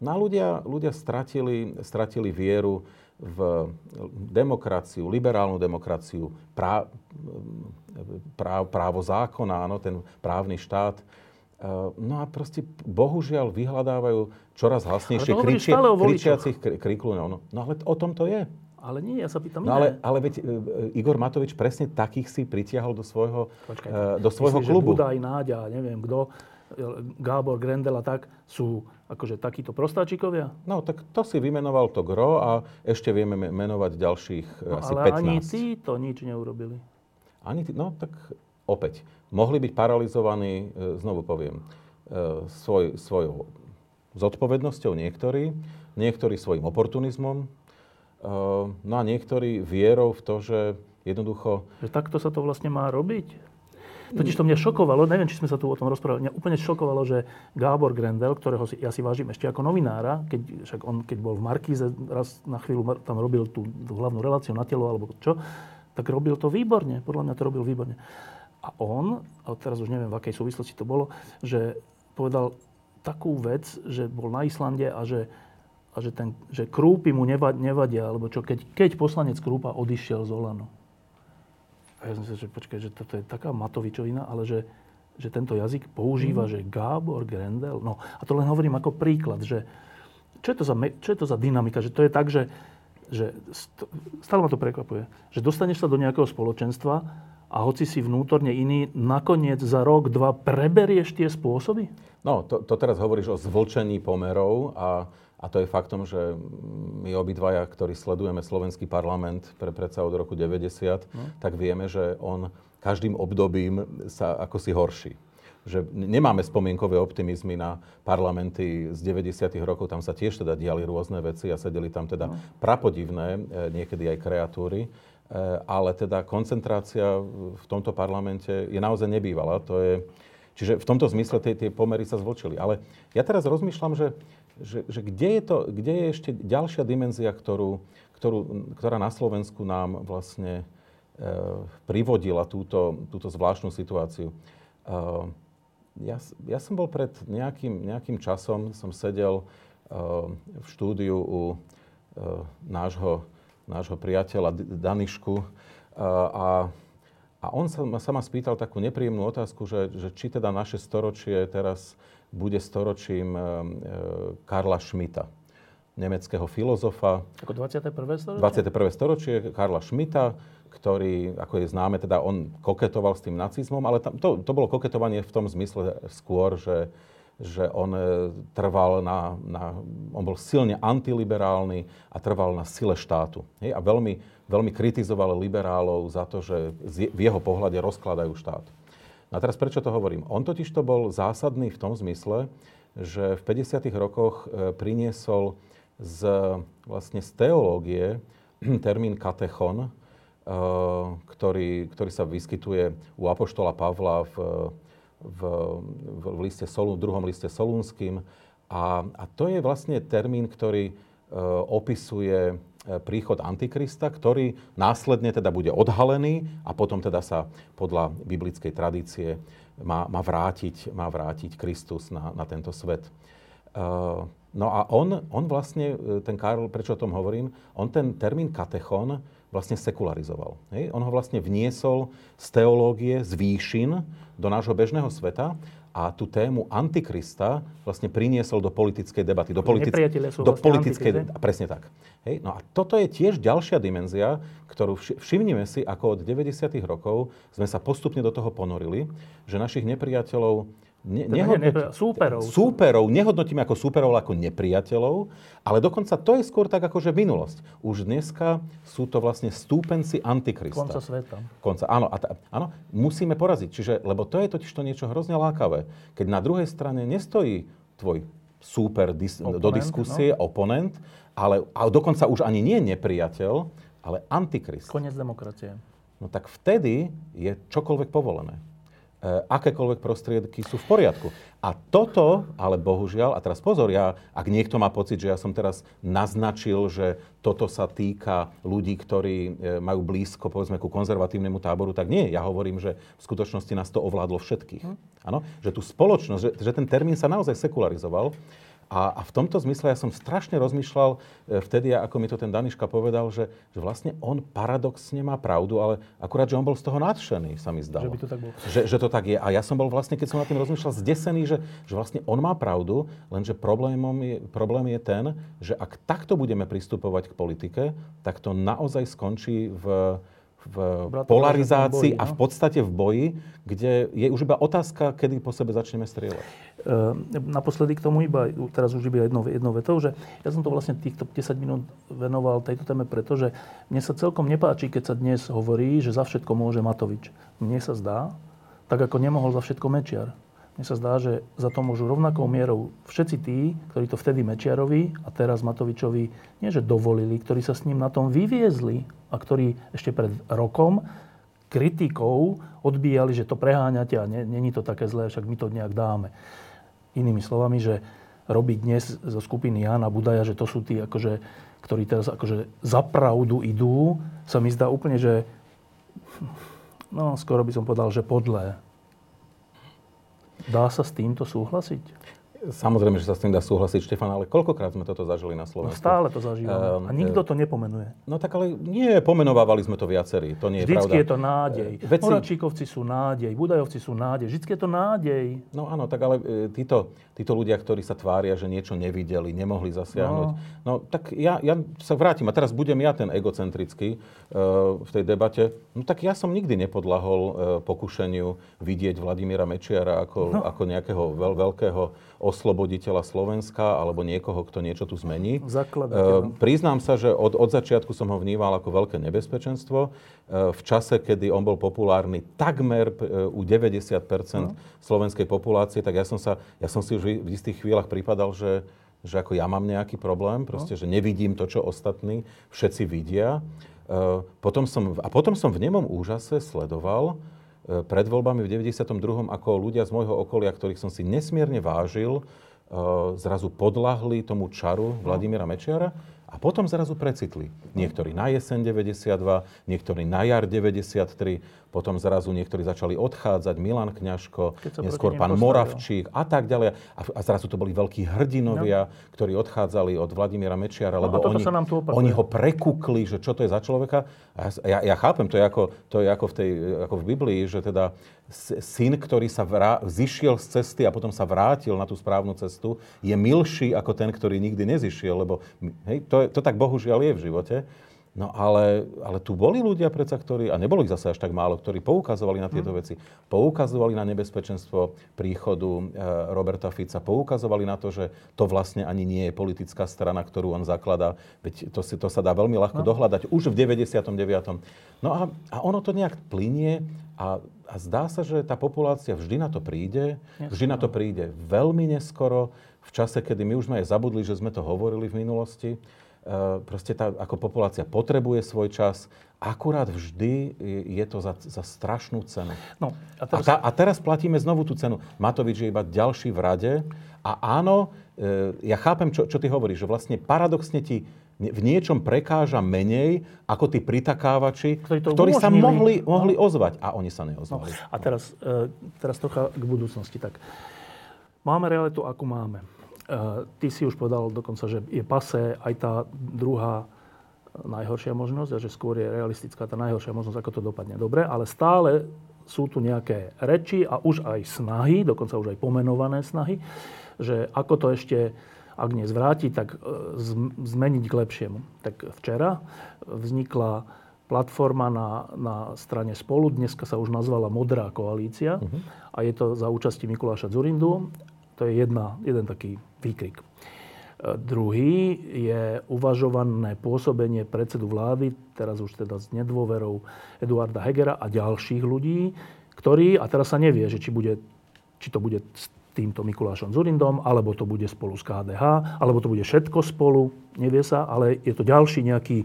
No a ľudia, ľudia stratili, stratili vieru v demokraciu, liberálnu demokraciu, prá, prá, právo zákona, áno, ten právny štát. Eh, no a proste bohužiaľ vyhľadávajú čoraz hlasnejšie kričie, kričiacich kriklunov. No, no ale o tom to je. Ale nie, ja sa pýtam no, ale, ale veď e, Igor Matovič presne takých si pritiahol do svojho, Počkaj, e, do svojho myslíš, klubu. Budaj, Náďa, neviem kto, Gábor, Grendel a tak, sú akože takíto prostáčikovia? No, tak to si vymenoval to gro a ešte vieme menovať ďalších no, asi ale 15. ani tí to nič neurobili. Ani tí, no tak opäť mohli byť paralizovaní, e, znovu poviem, e, svoj, svojou zodpovednosťou niektorí, niektorí svojim oportunizmom, e, no a niektorí vierou v to, že jednoducho... Že takto sa to vlastne má robiť? Totiž to mňa šokovalo, neviem, či sme sa tu o tom rozprávali, mňa úplne šokovalo, že Gábor Grendel, ktorého si, ja si vážim ešte ako novinára, keď, však on keď bol v Markíze, raz na chvíľu tam robil tú, tú hlavnú reláciu na telo alebo čo, tak robil to výborne. Podľa mňa to robil výborne. A on, a teraz už neviem, v akej súvislosti to bolo, že povedal takú vec, že bol na Islande a že, a že, ten, že krúpy mu nevadia, alebo čo, keď, keď poslanec Krúpa odišiel z Olano. A ja som si že počkaj, že toto je taká Matovičovina, ale že, že tento jazyk používa, mm. že Gábor Grendel. No a to len hovorím ako príklad, že čo je to za, čo je to za dynamika, že to je tak, že, že stále ma to prekvapuje, že dostaneš sa do nejakého spoločenstva a hoci si vnútorne iný, nakoniec za rok, dva preberieš tie spôsoby? No, to, to teraz hovoríš o zvlčení pomerov a, a to je faktom, že my obidvaja, ktorí sledujeme slovenský parlament pre predsa od roku 90, no. tak vieme, že on každým obdobím sa ako si horší že nemáme spomienkové optimizmy na parlamenty z 90. rokov, tam sa tiež teda diali rôzne veci a sedeli tam teda no. prapodivné, e, niekedy aj kreatúry. Eh, ale teda koncentrácia v tomto parlamente je naozaj nebývalá. To je, čiže v tomto zmysle tie, tie pomery sa zvlčili. Ale ja teraz rozmýšľam, že, že, že kde, je to, kde je ešte ďalšia dimenzia, ktorú, ktorú, ktorá na Slovensku nám vlastne e, privodila túto, túto zvláštnu situáciu. E, ja, ja som bol pred nejakým, nejakým časom, som sedel v štúdiu u nášho, nášho priateľa Danišku a, a on sa, sa ma spýtal takú nepríjemnú otázku, že, že či teda naše storočie teraz bude storočím Karla Schmidta nemeckého filozofa. Ako 21. storočie? 21. storočie Karla Schmidta, ktorý, ako je známe, teda on koketoval s tým nacizmom, ale tam, to, to bolo koketovanie v tom zmysle skôr, že, že on e, trval na, na, on bol silne antiliberálny a trval na sile štátu. Hej? A veľmi, veľmi kritizoval liberálov za to, že v jeho pohľade rozkladajú štát. No a teraz prečo to hovorím? On totiž to bol zásadný v tom zmysle, že v 50. rokoch e, priniesol z, vlastne z teológie termín katechon, eh, ktorý, ktorý sa vyskytuje u Apoštola Pavla v, v, v, liste Solun, druhom liste Solúnským. A, a to je vlastne termín, ktorý uh, opisuje eh, príchod Antikrista, ktorý následne teda bude odhalený a potom teda sa podľa biblickej tradície má, má, vrátiť, má vrátiť Kristus na, na tento svet. Uh, No a on, on vlastne, e, ten Karol, prečo o tom hovorím, on ten termín katechon vlastne sekularizoval. Hej? On ho vlastne vniesol z teológie, z výšin do nášho bežného sveta a tú tému Antikrista vlastne priniesol do politickej debaty. Do, politic- sú do vlastne politickej debaty. Presne tak. Hej? No a toto je tiež ďalšia dimenzia, ktorú všimnime si, ako od 90. rokov sme sa postupne do toho ponorili, že našich nepriateľov Ne, teda nehodnot... ne, súperov. Súperov. Nehodnotíme ako súperov, ale ako nepriateľov. Ale dokonca to je skôr tak, ako že minulosť. Už dneska sú to vlastne stúpenci Antikrista. Konca sveta. Konca, áno, a ta, áno, musíme poraziť. Čiže, lebo to je totiž to niečo hrozne lákavé. Keď na druhej strane nestojí tvoj súper dis, oponent, do diskusie, no. oponent, ale a dokonca už ani nie nepriateľ, ale antikrist. Konec demokracie. No tak vtedy je čokoľvek povolené. E, akékoľvek prostriedky sú v poriadku. A toto, ale bohužiaľ, a teraz pozor, ja, ak niekto má pocit, že ja som teraz naznačil, že toto sa týka ľudí, ktorí e, majú blízko, povedzme, ku konzervatívnemu táboru, tak nie. Ja hovorím, že v skutočnosti nás to ovládlo všetkých. Hm. Áno? Že tú spoločnosť, že, že ten termín sa naozaj sekularizoval a, a v tomto zmysle ja som strašne rozmýšľal e, vtedy, ako mi to ten Daniška povedal, že, že vlastne on paradoxne má pravdu, ale akurát, že on bol z toho nadšený, sa mi zdalo. Že by to tak bolo. Že, že to tak je. A ja som bol vlastne, keď som nad tým rozmýšľal, zdesený, že, že vlastne on má pravdu, lenže problémom je, problém je ten, že ak takto budeme pristupovať k politike, tak to naozaj skončí v v polarizácii boji, no? a v podstate v boji, kde je už iba otázka, kedy po sebe začneme strieľať. E, naposledy k tomu iba, teraz už iba jednou, jednou vetou, že ja som to vlastne týchto 10 minút venoval tejto téme, pretože mne sa celkom nepáči, keď sa dnes hovorí, že za všetko môže Matovič. Mne sa zdá, tak ako nemohol za všetko Mečiar. Mne sa zdá, že za to môžu rovnakou mierou všetci tí, ktorí to vtedy Mečiarovi a teraz Matovičovi nie že dovolili, ktorí sa s ním na tom vyviezli a ktorí ešte pred rokom kritikou odbíjali, že to preháňate a není to také zlé, však my to nejak dáme. Inými slovami, že robiť dnes zo skupiny Jana Budaja, že to sú tí, akože, ktorí teraz akože za pravdu idú, sa mi zdá úplne, že no, skoro by som povedal, že podlé. Dá sa s týmto súhlasiť? Samozrejme, že sa s tým dá súhlasiť, Štefan, ale koľkokrát sme toto zažili na Slovensku? No stále to zažívame. Um, a nikto to nepomenuje. No tak ale nie, pomenovávali sme to viacerí. To nie je Vždycky pravda. je to nádej. E, veci... Moračíkovci sú nádej, Budajovci sú nádej. Vždycky je to nádej. No áno, tak ale e, títo, títo ľudia, ktorí sa tvária, že niečo nevideli, nemohli zasiahnuť. No, no tak ja, ja sa vrátim. A teraz budem ja ten egocentrický uh, v tej debate. No tak ja som nikdy nepodlahol uh, pokušeniu vidieť Vladimíra Mečiara ako, no. ako nejakého veľ, veľkého osloboditeľa Slovenska alebo niekoho, kto niečo tu zmení. Uh, priznám sa, že od, od začiatku som ho vnímal ako veľké nebezpečenstvo. Uh, v čase, kedy on bol populárny takmer uh, u 90% no. slovenskej populácie, tak ja som, sa, ja som si už v istých chvíľach pripadal, že, že ako ja mám nejaký problém, proste, no. že nevidím to, čo ostatní všetci vidia. Uh, potom som, a potom som v nemom úžase sledoval, E, pred voľbami v 92. ako ľudia z môjho okolia, ktorých som si nesmierne vážil, e, zrazu podľahli tomu čaru Vladimíra Mečiara. A A potom zrazu precitli. Niektorí na jeseň 92, niektorí na jar 93, potom zrazu niektorí začali odchádzať, Milan Kňažko, neskôr pán Moravčík a tak ďalej. A, a zrazu to boli veľkí hrdinovia, no. ktorí odchádzali od Vladimíra Mečiara, no, lebo oni, oni ho prekukli, že čo to je za človeka. A ja, ja chápem, to je, ako, to je ako, v tej, ako v Biblii, že teda syn, ktorý sa vrá, zišiel z cesty a potom sa vrátil na tú správnu cestu, je milší ako ten, ktorý nikdy nezišiel, lebo hej, to, je, to tak bohužiaľ je v živote. No ale, ale tu boli ľudia predsa, ktorí, a nebolo ich zase až tak málo, ktorí poukazovali na tieto mm. veci. Poukazovali na nebezpečenstvo príchodu e, Roberta Fica, poukazovali na to, že to vlastne ani nie je politická strana, ktorú on zakladá. Veď to, si, to sa dá veľmi ľahko no. dohľadať už v 99. No a, a ono to nejak plinie a, a zdá sa, že tá populácia vždy na to príde, vždy na to príde veľmi neskoro, v čase, kedy my už sme aj zabudli, že sme to hovorili v minulosti. Eh, proste tá ako populácia potrebuje svoj čas, akurát vždy je to za, za strašnú cenu. No, a, teraz... A, tá, a teraz platíme znovu tú cenu. Matovič je iba ďalší v rade a áno, e, ja chápem, čo, čo ty hovoríš, že vlastne paradoxne ti v niečom prekáža menej ako tí pritakávači, ktorí sa mohli, mohli no. ozvať. A oni sa neozvali. No. A teraz, e, teraz trocha k budúcnosti. Tak, máme realitu, akú máme. Eh, ty si už povedal dokonca, že je pase aj tá druhá najhoršia možnosť a že skôr je realistická tá najhoršia možnosť, ako to dopadne. Dobre, ale stále sú tu nejaké reči a už aj snahy, dokonca už aj pomenované snahy, že ako to ešte, ak nezvráti, tak eh, zmeniť k lepšiemu. Tak včera vznikla platforma na, na strane Spolu, dneska sa už nazvala Modrá koalícia uh-huh. a je to za účasti Mikuláša Zurindu to je jedna, jeden taký výkrik. E, druhý je uvažované pôsobenie predsedu vlády, teraz už teda s nedôverou Eduarda Hegera a ďalších ľudí, ktorí, a teraz sa nevie, že či, bude, či to bude s týmto Mikulášom Zurindom, alebo to bude spolu s KDH, alebo to bude všetko spolu, nevie sa, ale je to ďalší nejaký,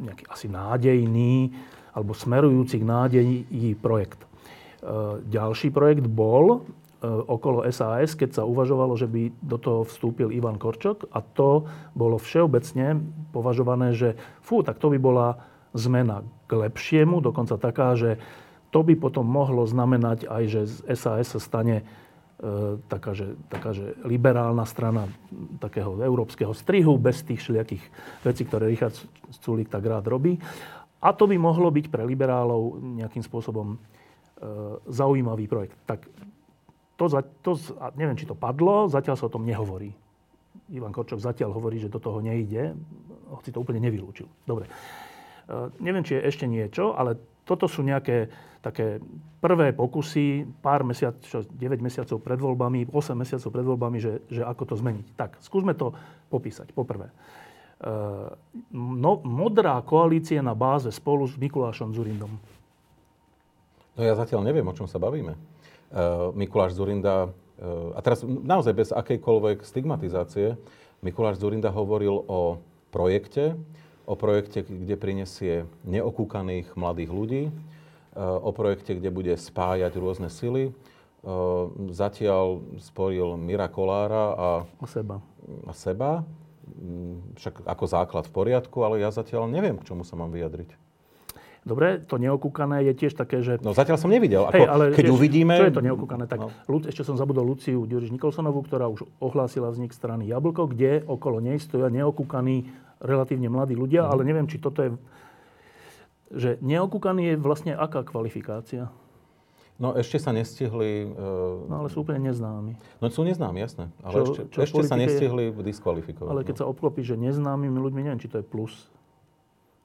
nejaký asi nádejný, alebo smerujúci k nádeji projekt. E, ďalší projekt bol okolo SAS, keď sa uvažovalo, že by do toho vstúpil Ivan Korčok a to bolo všeobecne považované, že fú, tak to by bola zmena k lepšiemu, dokonca taká, že to by potom mohlo znamenať aj, že z SAS sa stane e, taká, že, taká, že liberálna strana takého európskeho strihu, bez tých všelijakých vecí, ktoré Richard Sulik tak rád robí. A to by mohlo byť pre liberálov nejakým spôsobom e, zaujímavý projekt. Tak to, to, neviem, či to padlo, zatiaľ sa o tom nehovorí. Ivan Korčok zatiaľ hovorí, že do toho nejde, hoci to úplne nevylúčil. Dobre. E, neviem, či je ešte niečo, ale toto sú nejaké také prvé pokusy, pár mesiacov, 9 mesiacov pred voľbami, 8 mesiacov pred voľbami, že, že ako to zmeniť. Tak, skúsme to popísať. Poprvé, e, no, modrá koalícia na báze spolu s Mikulášom Zurindom. No ja zatiaľ neviem, o čom sa bavíme. Eh, Mikuláš Zurinda, eh, a teraz naozaj bez akejkoľvek stigmatizácie, Mikuláš Zurinda hovoril o projekte, o projekte, kde prinesie neokúkaných mladých ľudí, eh, o projekte, kde bude spájať rôzne sily. Zatiaľ spojil Mira Kolára a, a seba. A seba. Mm, však ako základ v poriadku, ale ja zatiaľ neviem, k čomu sa mám vyjadriť. Dobre, to neokúkané je tiež také, že... No zatiaľ som nevidel. Ako, Hej, ale keď vieš, uvidíme... Čo je to neokúkané? Tak no. ešte som zabudol Luciu Ďuriš Nikolsonovú, ktorá už ohlásila vznik strany Jablko, kde okolo nej stoja neokúkaní relatívne mladí ľudia, mm. ale neviem, či toto je... Že neokúkaný je vlastne aká kvalifikácia? No ešte sa nestihli... Uh... No ale sú úplne neznámi. No sú neznámi, jasné. Ale čo, ešte, čo ešte sa nestihli diskvalifikovať. Ale keď no. sa obklopí, že neznámymi ľuďmi, neviem, či to je plus.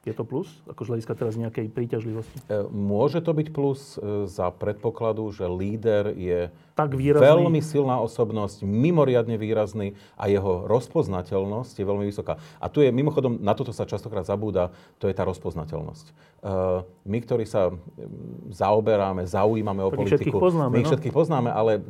Je to plus? Ako z hľadiska teraz nejakej príťažlivosti? E, môže to byť plus e, za predpokladu, že líder je tak výrazný. veľmi silná osobnosť, mimoriadne výrazný a jeho rozpoznateľnosť je veľmi vysoká. A tu je, mimochodom, na toto sa častokrát zabúda, to je tá rozpoznateľnosť. E, my, ktorí sa zaoberáme, zaujímame o politiku, všetkých poznáme, my no? všetkých poznáme, ale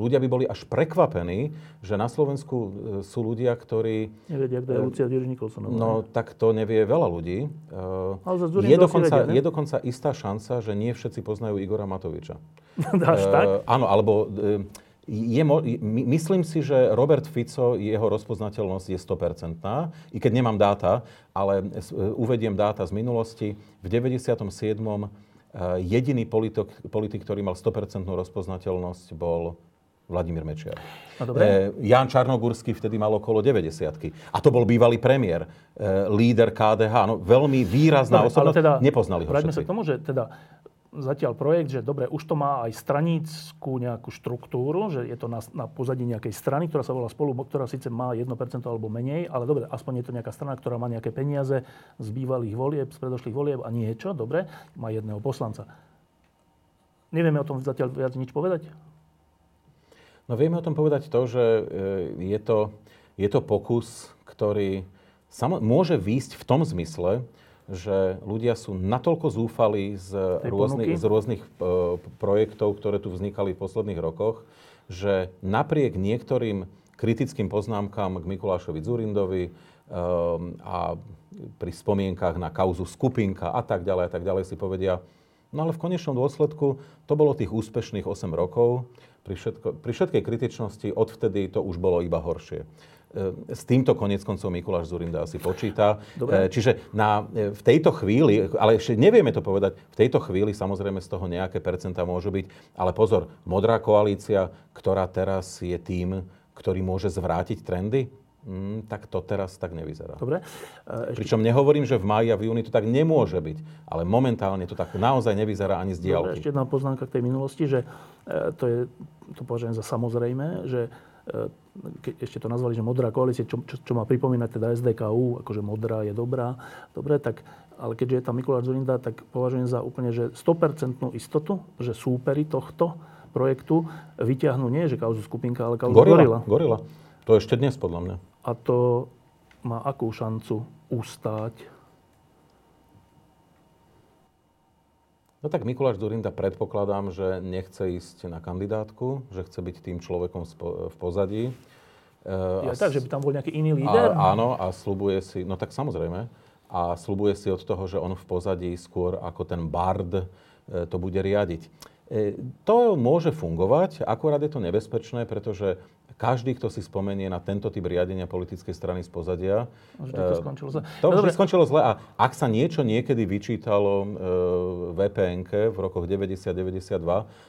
ľudia by boli až prekvapení, že na Slovensku sú ľudia, ktorí... Nevedia, kto je Lucia Diež No, tak to nevie veľa ľudí. Uh, je, dokonca, vedia, je dokonca istá šanca, že nie všetci poznajú Igora Matoviča. Až tak? Áno, alebo je, myslím si, že Robert Fico, jeho rozpoznateľnosť je 100%, i keď nemám dáta, ale uvediem dáta z minulosti. V 97. jediný politik, politik ktorý mal 100% rozpoznateľnosť, bol Vladimír Mečiar. No, dobre. E, Jan Čarnogurský vtedy mal okolo 90 A to bol bývalý premiér, e, líder KDH. No, veľmi výrazná dobre, osobnosť. Teda, Nepoznali ho všetci. sa k tomu, že teda zatiaľ projekt, že dobre, už to má aj stranickú nejakú štruktúru, že je to na, na pozadí nejakej strany, ktorá sa volá spolu, ktorá síce má 1% alebo menej, ale dobre, aspoň je to nejaká strana, ktorá má nejaké peniaze z bývalých volieb, z predošlých volieb a niečo, dobre, má jedného poslanca. Nevieme o tom zatiaľ viac nič povedať? No vieme o tom povedať to, že e, je to, je to pokus, ktorý môže výjsť v tom zmysle, že ľudia sú natoľko zúfali z rôznych, z rôznych uh, projektov, ktoré tu vznikali v posledných rokoch, že napriek niektorým kritickým poznámkam k Mikulášovi Zurindovi um, a pri spomienkach na kauzu skupinka a tak ďalej a tak ďalej si povedia, no ale v konečnom dôsledku to bolo tých úspešných 8 rokov, pri, všetko, pri všetkej kritičnosti odvtedy to už bolo iba horšie. E, s týmto konec koncov Mikuláš Zurinda asi počíta. Dobre. E, čiže na, e, v tejto chvíli, ale ešte nevieme to povedať, v tejto chvíli samozrejme z toho nejaké percentá môžu byť, ale pozor, modrá koalícia, ktorá teraz je tým, ktorý môže zvrátiť trendy, Mm, tak to teraz tak nevyzerá. Dobre. Ešte... Pričom nehovorím, že v máji a v júni to tak nemôže byť, ale momentálne to tak naozaj nevyzerá ani z diálky. Dobre, ešte jedna poznámka k tej minulosti, že to je, to považujem za samozrejme, že keď ešte to nazvali, že modrá koalícia, čo, čo, čo má pripomínať teda SDKU, akože modrá je dobrá, dobre, tak, ale keďže je tam Mikuláš Zurinda, tak považujem za úplne, že 100% istotu, že súperi tohto projektu vyťahnú nie, že kauzu skupinka, ale kauzu Gorila. Gorila. To ešte dnes, podľa mňa. A to má akú šancu ustáť No tak Mikuláš Zurinda predpokladám, že nechce ísť na kandidátku, že chce byť tým človekom v pozadí. Ja, tak, že by tam bol nejaký iný líder? A, áno, a slubuje si, no tak samozrejme, a slubuje si od toho, že on v pozadí skôr ako ten bard e, to bude riadiť. E, to môže fungovať, akurát je to nebezpečné, pretože každý, kto si spomenie na tento typ riadenia politickej strany z pozadia... Že to eh, skončilo zle. To no, skončilo zle. A ak sa niečo niekedy vyčítalo e, eh, vpn v rokoch 90-92,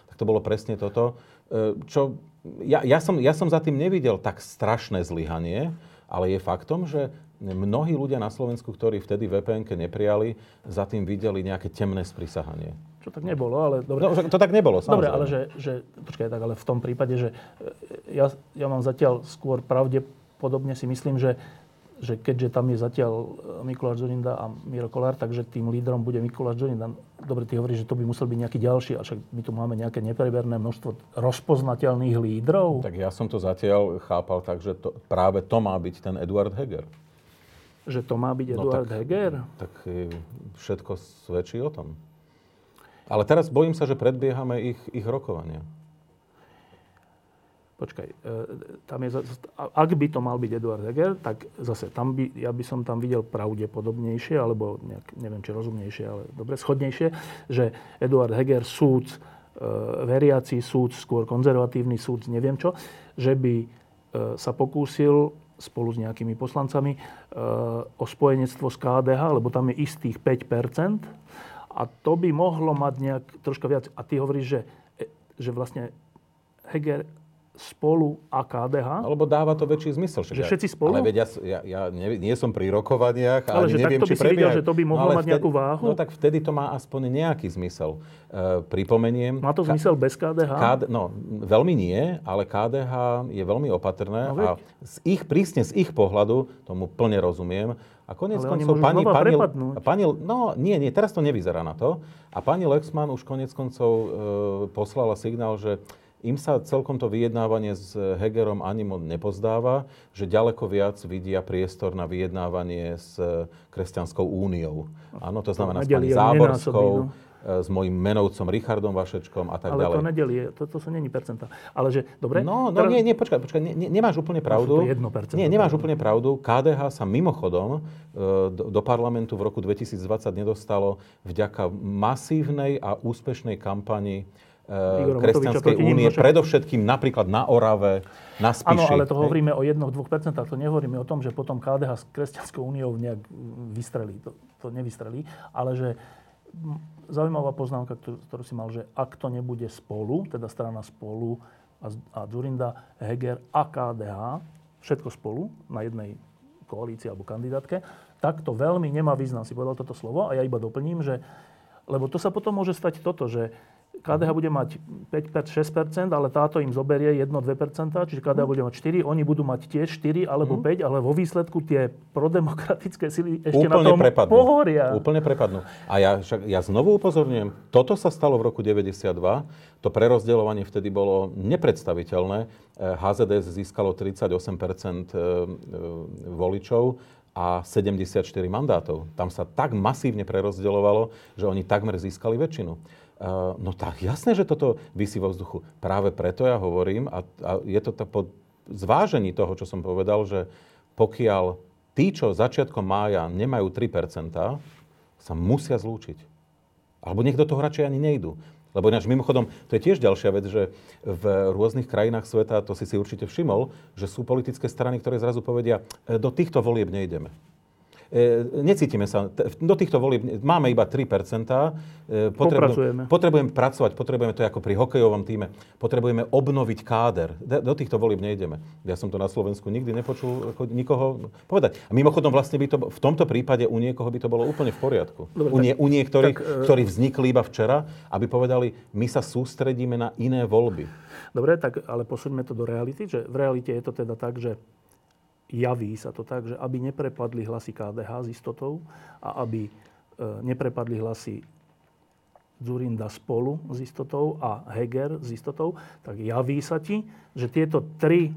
tak to bolo presne toto. E, čo, ja, ja, som, ja som za tým nevidel tak strašné zlyhanie, ale je faktom, že mnohí ľudia na Slovensku, ktorí vtedy vpn neprijali, za tým videli nejaké temné sprisahanie. Čo tak nebolo, ale dobre. No, to tak nebolo, samozrejme. Dobre, ale že, že, počkaj, tak ale v tom prípade, že e, ja, ja mám zatiaľ skôr pravdepodobne si myslím, že, že keďže tam je zatiaľ e, Mikuláš Zorinda a Miro Kolár, takže tým lídrom bude Mikuláš Zorinda. Dobre, ty hovoríš, že to by musel byť nejaký ďalší, a však my tu máme nejaké nepreberné množstvo rozpoznateľných lídrov. Tak ja som to zatiaľ chápal tak, že to, práve to má byť ten Eduard Heger. Že to má byť no Eduard tak, Heger? Tak e, všetko svedčí o tom. Ale teraz bojím sa, že predbiehame ich, ich rokovania. Počkaj, e, tam je, ak by to mal byť Eduard Heger, tak zase tam by, ja by som tam videl pravdepodobnejšie, alebo nejak, neviem, či rozumnejšie, ale dobre, schodnejšie, že Eduard Heger, súd, e, veriaci súd, skôr konzervatívny súd, neviem čo, že by e, sa pokúsil spolu s nejakými poslancami o spojenectvo s KDH, lebo tam je istých 5 a to by mohlo mať nejak troška viac. A ty hovoríš, že, e, že vlastne Heger spolu a KDH. Alebo dáva to väčší zmysel. Že všetci spolu? Ale veď ja, ja, ja nie, nie som pri rokovaniach ale ani neviem, či by si videl, že to by mohlo no, mať vtedy, nejakú váhu? No tak vtedy to má aspoň nejaký zmysel. Uh, pripomeniem... Má to zmysel bez KDH? KD, no, veľmi nie, ale KDH je veľmi opatrné no, a z ich, prísne z ich pohľadu, tomu plne rozumiem, a konec koncov pani, pani, pani, no nie, nie, teraz to nevyzerá na to. A pani Lexman už konec koncov e, poslala signál, že im sa celkom to vyjednávanie s Hegerom ani moc nepozdáva, že ďaleko viac vidia priestor na vyjednávanie s Kresťanskou úniou. Áno, to znamená s pani Záborskou, no s mojim menovcom Richardom Vašečkom a tak ale ďalej. Ale to nedelie, to, to sú není percenta. Ale že, dobre? No, no teraz... nie, nie, počkaj, počkaj, ne, nemáš úplne pravdu. No, to nie, nemáš úplne pravdu. KDH sa mimochodom e, do, do parlamentu v roku 2020 nedostalo vďaka masívnej a úspešnej kampani Igor Kresťanskej únie, predovšetkým napríklad na Orave, na Spiši. Áno, ale to hej? hovoríme o 1-2%, to nehovoríme o tom, že potom KDH s Kresťanskou úniou nejak vystrelí. To, to nevystrelí, ale že zaujímavá poznámka, ktorú, ktorú si mal, že ak to nebude spolu, teda strana spolu a, a Zurinda, Heger a KDH, všetko spolu na jednej koalícii alebo kandidátke, tak to veľmi nemá význam. Si povedal toto slovo a ja iba doplním, že lebo to sa potom môže stať toto, že KDH bude mať 5-6%, ale táto im zoberie 1-2%, čiže KDH bude mať 4, oni budú mať tiež 4 alebo 5, mhm. ale vo výsledku tie prodemokratické sily ešte Úplne na tom prepadnú. pohoria. Úplne prepadnú. A ja, ja znovu upozorňujem, toto sa stalo v roku 92, to prerozdeľovanie vtedy bolo nepredstaviteľné. HZDS získalo 38% e, e, voličov a 74 mandátov. Tam sa tak masívne prerozdeľovalo, že oni takmer získali väčšinu. Uh, no tak jasné, že toto vysí vo vzduchu. Práve preto ja hovorím, a, a je to po zvážení toho, čo som povedal, že pokiaľ tí, čo začiatkom mája nemajú 3%, sa musia zlúčiť. Alebo niekto toho radšej ani nejdu. Lebo ináč mimochodom, to je tiež ďalšia vec, že v rôznych krajinách sveta, to si si určite všimol, že sú politické strany, ktoré zrazu povedia, e, do týchto volieb nejdeme. E, necítime sa. Do týchto volieb máme iba 3 e, potrebujeme, potrebujeme pracovať, potrebujeme to ako pri hokejovom týme. Potrebujeme obnoviť káder. Do týchto volieb nejdeme. Ja som to na Slovensku nikdy nepočul nikoho povedať. A mimochodom vlastne by to v tomto prípade u niekoho by to bolo úplne v poriadku. Dobre, u, nie, u niektorých, tak, uh... ktorí vznikli iba včera, aby povedali, my sa sústredíme na iné voľby. Dobre, tak ale posuňme to do reality, že v realite je to teda tak, že javí sa to tak, že aby neprepadli hlasy KDH s istotou a aby e, neprepadli hlasy Zurinda spolu s istotou a Heger s istotou, tak javí sa ti, že tieto tri,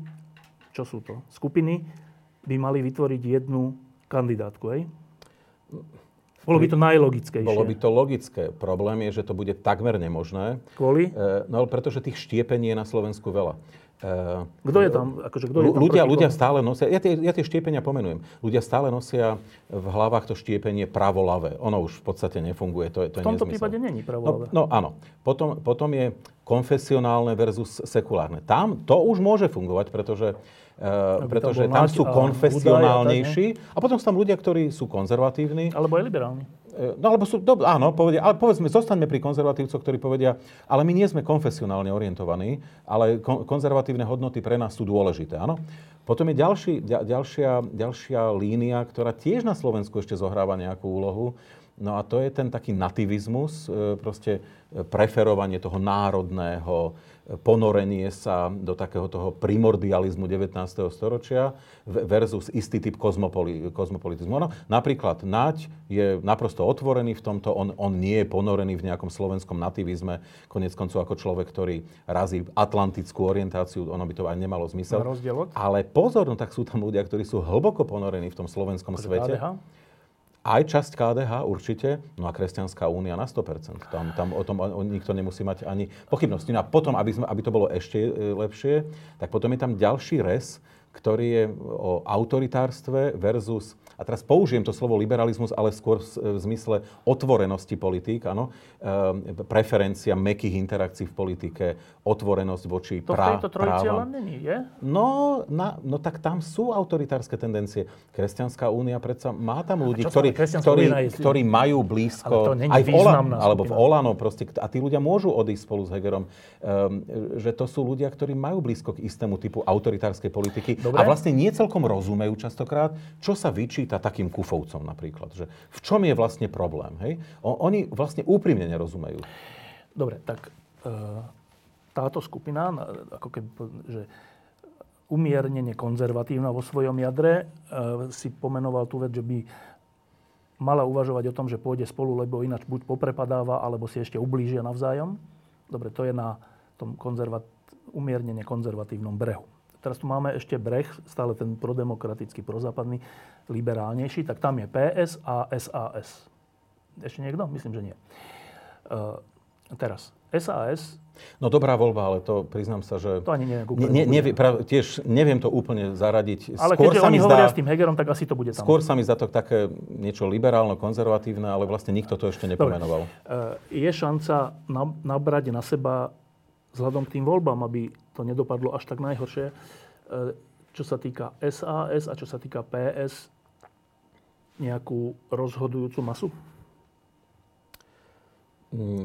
čo sú to, skupiny, by mali vytvoriť jednu kandidátku, hej? Bolo by to najlogickejšie. Bolo by to logické. Problém je, že to bude takmer nemožné. Kvôli? E, no, pretože tých štiepení je na Slovensku veľa. Uh, kto je tam? Akože, kto je tam ľudia, ľudia stále nosia, ja tie, ja tie štiepenia pomenujem, ľudia stále nosia v hlavách to štiepenie pravo-lavé. Ono už v podstate nefunguje, to, to v tomto nezmysel. prípade není pravo No, no áno. Potom, potom je konfesionálne versus sekulárne. Tam to už môže fungovať, pretože Uh, pretože tam sú konfesionálnejší a, a potom sú tam ľudia, ktorí sú konzervatívni. Alebo aj liberálni. E, no alebo sú, do, áno, povedia, ale povedzme, zostaňme pri konzervatívcoch, ktorí povedia, ale my nie sme konfesionálne orientovaní, ale kon, konzervatívne hodnoty pre nás sú dôležité, áno. Potom je ďalší, ďalšia, ďalšia línia, ktorá tiež na Slovensku ešte zohráva nejakú úlohu, no a to je ten taký nativizmus, e, proste preferovanie toho národného, ponorenie sa do takého toho primordializmu 19. storočia versus istý typ kozmopoli, kozmopolitizmu. No, napríklad Naď je naprosto otvorený v tomto, on, on nie je ponorený v nejakom slovenskom nativizme, konec koncov ako človek, ktorý razí atlantickú orientáciu, ono by to aj nemalo zmysel. Ale pozor, no tak sú tam ľudia, ktorí sú hlboko ponorení v tom slovenskom svete. KDH? Aj časť KDH určite, no a Kresťanská únia na 100%. Tam, tam o tom nikto nemusí mať ani pochybnosti. No a potom, aby, sme, aby to bolo ešte e, lepšie, tak potom je tam ďalší res, ktorý je o autoritárstve versus a teraz použijem to slovo liberalizmus, ale skôr v zmysle otvorenosti politík, áno, ehm, preferencia mekých interakcií v politike, otvorenosť voči to prá- v tejto trojici ale není, je? No, na, no tak tam sú autoritárske tendencie. Kresťanská únia predsa má tam ľudí, ktorí, ktorí, ktorí majú blízko, aj v Olano, alebo v Olano proste, a tí ľudia môžu odísť spolu s Hegerom, um, že to sú ľudia, ktorí majú blízko k istému typu autoritárskej politiky Dobre. a vlastne nie celkom rozumejú častokrát, čo sa vyčí vyčíta takým kufovcom napríklad. Že v čom je vlastne problém? Hej? Oni vlastne úprimne nerozumejú. Dobre, tak e, táto skupina, ako keby, že umiernene konzervatívna vo svojom jadre, e, si pomenoval tú vec, že by mala uvažovať o tom, že pôjde spolu, lebo ináč buď poprepadáva, alebo si ešte ublížia navzájom. Dobre, to je na tom konzervat- umiernene konzervatívnom brehu. Teraz tu máme ešte breh, stále ten prodemokratický, prozápadný, liberálnejší, tak tam je PS a SAS. Ešte niekto? Myslím, že nie. Uh, teraz, SAS... No dobrá voľba, ale to priznám sa, že... To ani neviem. Ne, ne, nevie, prav, tiež neviem to úplne zaradiť. Ale skôr keďže sa oni zdá, hovoria s tým Hegerom, tak asi to bude tam. Skôr sa mi zdá to také niečo liberálno, konzervatívne, ale vlastne nikto to ešte nepomenoval. Uh, je šanca nabrať na seba vzhľadom k tým voľbám, aby to nedopadlo až tak najhoršie, e, čo sa týka SAS a čo sa týka PS, nejakú rozhodujúcu masu?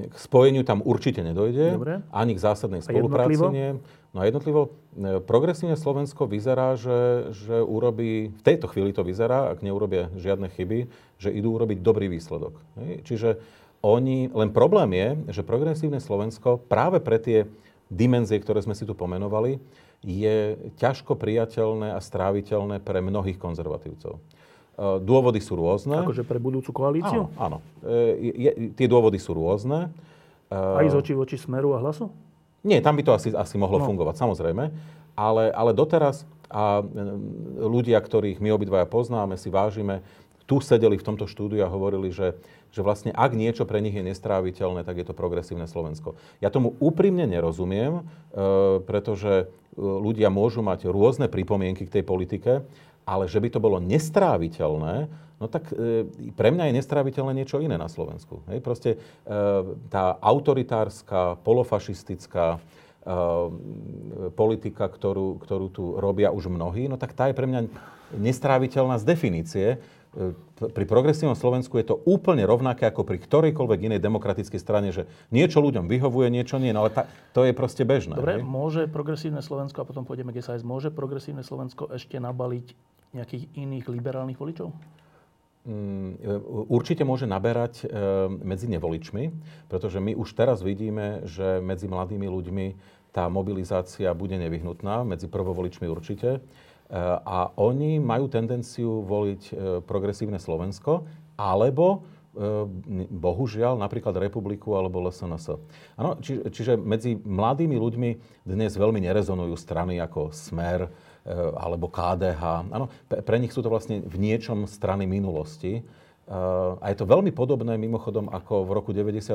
K spojeniu tam určite nedojde. Dobre. Ani k zásadnej spolupráci nie. No a jednotlivo, e, progresívne Slovensko vyzerá, že, že urobí, v tejto chvíli to vyzerá, ak neurobia žiadne chyby, že idú urobiť dobrý výsledok. Čiže oni, len problém je, že progresívne Slovensko práve pre tie dimenzie, ktoré sme si tu pomenovali, je ťažko priateľné a stráviteľné pre mnohých konzervatívcov. Eh, dôvody sú rôzne. Akože pre budúcu koalíciu? Áno, áno. E, je, tie dôvody sú rôzne. Aj z očí voči smeru a hlasu? Nie, tam by to asi, asi mohlo no. fungovať, samozrejme. Ale, ale doteraz a ľudia, ktorých my obidvaja poznáme, si vážime, tu sedeli v tomto štúdiu a hovorili, že, že vlastne ak niečo pre nich je nestráviteľné, tak je to progresívne Slovensko. Ja tomu úprimne nerozumiem, e, pretože ľudia môžu mať rôzne pripomienky k tej politike ale že by to bolo nestráviteľné, no tak e, pre mňa je nestráviteľné niečo iné na Slovensku. Hej? Proste e, tá autoritárska, polofašistická e, politika, ktorú, ktorú tu robia už mnohí, no tak tá je pre mňa nestráviteľná z definície. E, pri progresívnom Slovensku je to úplne rovnaké ako pri ktorejkoľvek inej demokratickej strane, že niečo ľuďom vyhovuje, niečo nie, no ale ta, to je proste bežné. Dobre, hej? môže progresívne Slovensko, a potom pôjdeme k SAS, môže progresívne Slovensko ešte nabaliť nejakých iných liberálnych voličov? Mm, určite môže naberať e, medzi nevoličmi, pretože my už teraz vidíme, že medzi mladými ľuďmi tá mobilizácia bude nevyhnutná, medzi prvovoličmi určite. E, a oni majú tendenciu voliť e, progresívne Slovensko, alebo bohužiaľ napríklad Republiku alebo LSNS. Ano, či, čiže medzi mladými ľuďmi dnes veľmi nerezonujú strany ako Smer, Eh, alebo KDH. Áno, pre nich sú to vlastne v niečom strany minulosti. A je to veľmi podobné mimochodom ako v roku 98.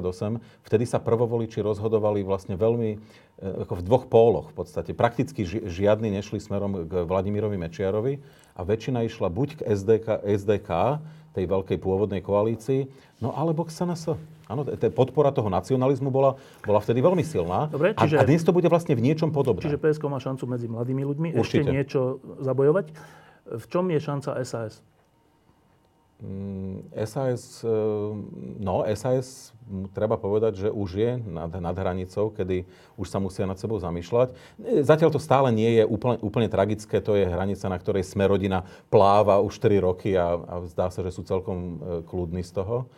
Vtedy sa prvovoliči rozhodovali vlastne veľmi eh, ako v dvoch póloch v podstate. Prakticky žiadni nešli smerom k Vladimirovi Mečiarovi a väčšina išla buď k SDK, SDK tej veľkej pôvodnej koalícii, no alebo k SNS. Áno, podpora toho nacionalizmu bola, bola vtedy veľmi silná. Dobre, čiže, a, a dnes to bude vlastne v niečom podobné. Čiže PSK má šancu medzi mladými ľuďmi Určite. ešte niečo zabojovať. V čom je šanca SAS? Mm, SAS, e, no SAS, treba povedať, že už je nad, nad hranicou, kedy už sa musia nad sebou zamýšľať. E, zatiaľ to stále nie je úplne, úplne tragické, to je hranica, na ktorej sme rodina pláva už 4 roky a, a zdá sa, že sú celkom e, kľudní z toho.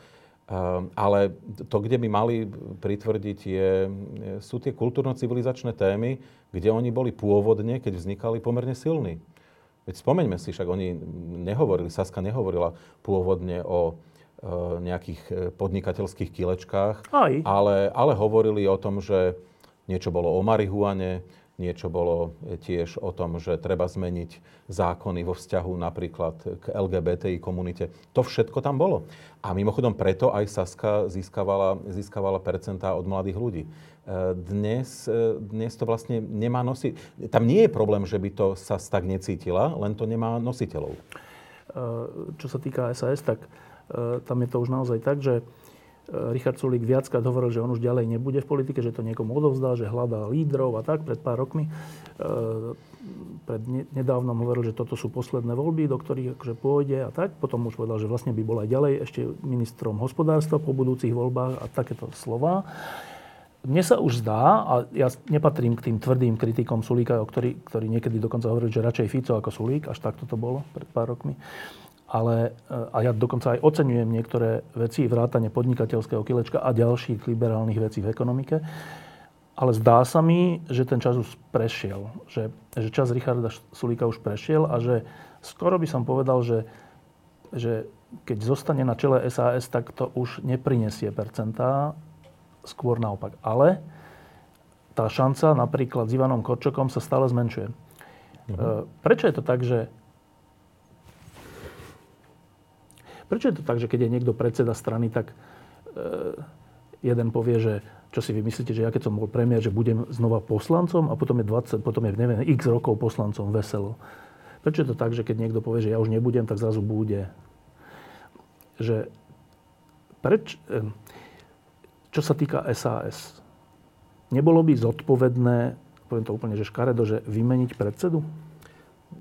Ale to, kde by mali pritvrdiť, je, sú tie kultúrno-civilizačné témy, kde oni boli pôvodne, keď vznikali, pomerne silní. Veď spomeňme si, však oni nehovorili, Saska nehovorila pôvodne o e, nejakých e, podnikateľských kilečkách, Ale, ale hovorili o tom, že niečo bolo o marihuane, Niečo bolo tiež o tom, že treba zmeniť zákony vo vzťahu napríklad k LGBTI komunite. To všetko tam bolo. A mimochodom preto aj Saska získavala, získavala percentá od mladých ľudí. E, dnes, e, dnes to vlastne nemá nosiť. Tam nie je problém, že by to sa tak necítila, len to nemá nositeľov. E, čo sa týka SAS, tak tam je to už naozaj tak, že Richard Sulík viackrát hovoril, že on už ďalej nebude v politike, že to niekomu odovzdá, že hľadá lídrov a tak pred pár rokmi. Eh, pred nedávnom hovoril, že toto sú posledné voľby, do ktorých akože pôjde a tak. Potom už povedal, že vlastne by bol aj ďalej ešte ministrom hospodárstva po budúcich voľbách a takéto slova. Mne sa už zdá, a ja nepatrím k tým tvrdým kritikom Sulíka, ktorí niekedy dokonca hovorili, že radšej Fico ako Sulík, až takto to bolo pred pár rokmi ale, e, a ja dokonca aj oceňujem niektoré veci, vrátane podnikateľského kilečka a ďalších liberálnych vecí v ekonomike, ale zdá sa mi, že ten čas už prešiel. Že, že čas Richarda Sulíka už prešiel a že skoro by som povedal, že, že keď zostane na čele SAS, tak to už neprinesie percentá, skôr naopak. Ale tá šanca napríklad s Ivanom Korčokom sa stále zmenšuje. Mhm. Prečo je to tak, že Prečo je to tak, že keď je niekto predseda strany, tak e, jeden povie, že čo si vymyslíte, že ja keď som bol premiér, že budem znova poslancom a potom je 20, potom je neviem, x rokov poslancom veselo. Prečo je to tak, že keď niekto povie, že ja už nebudem, tak zrazu bude? Že preč, e, čo sa týka SAS, nebolo by zodpovedné, poviem to úplne, že škaredo, že vymeniť predsedu?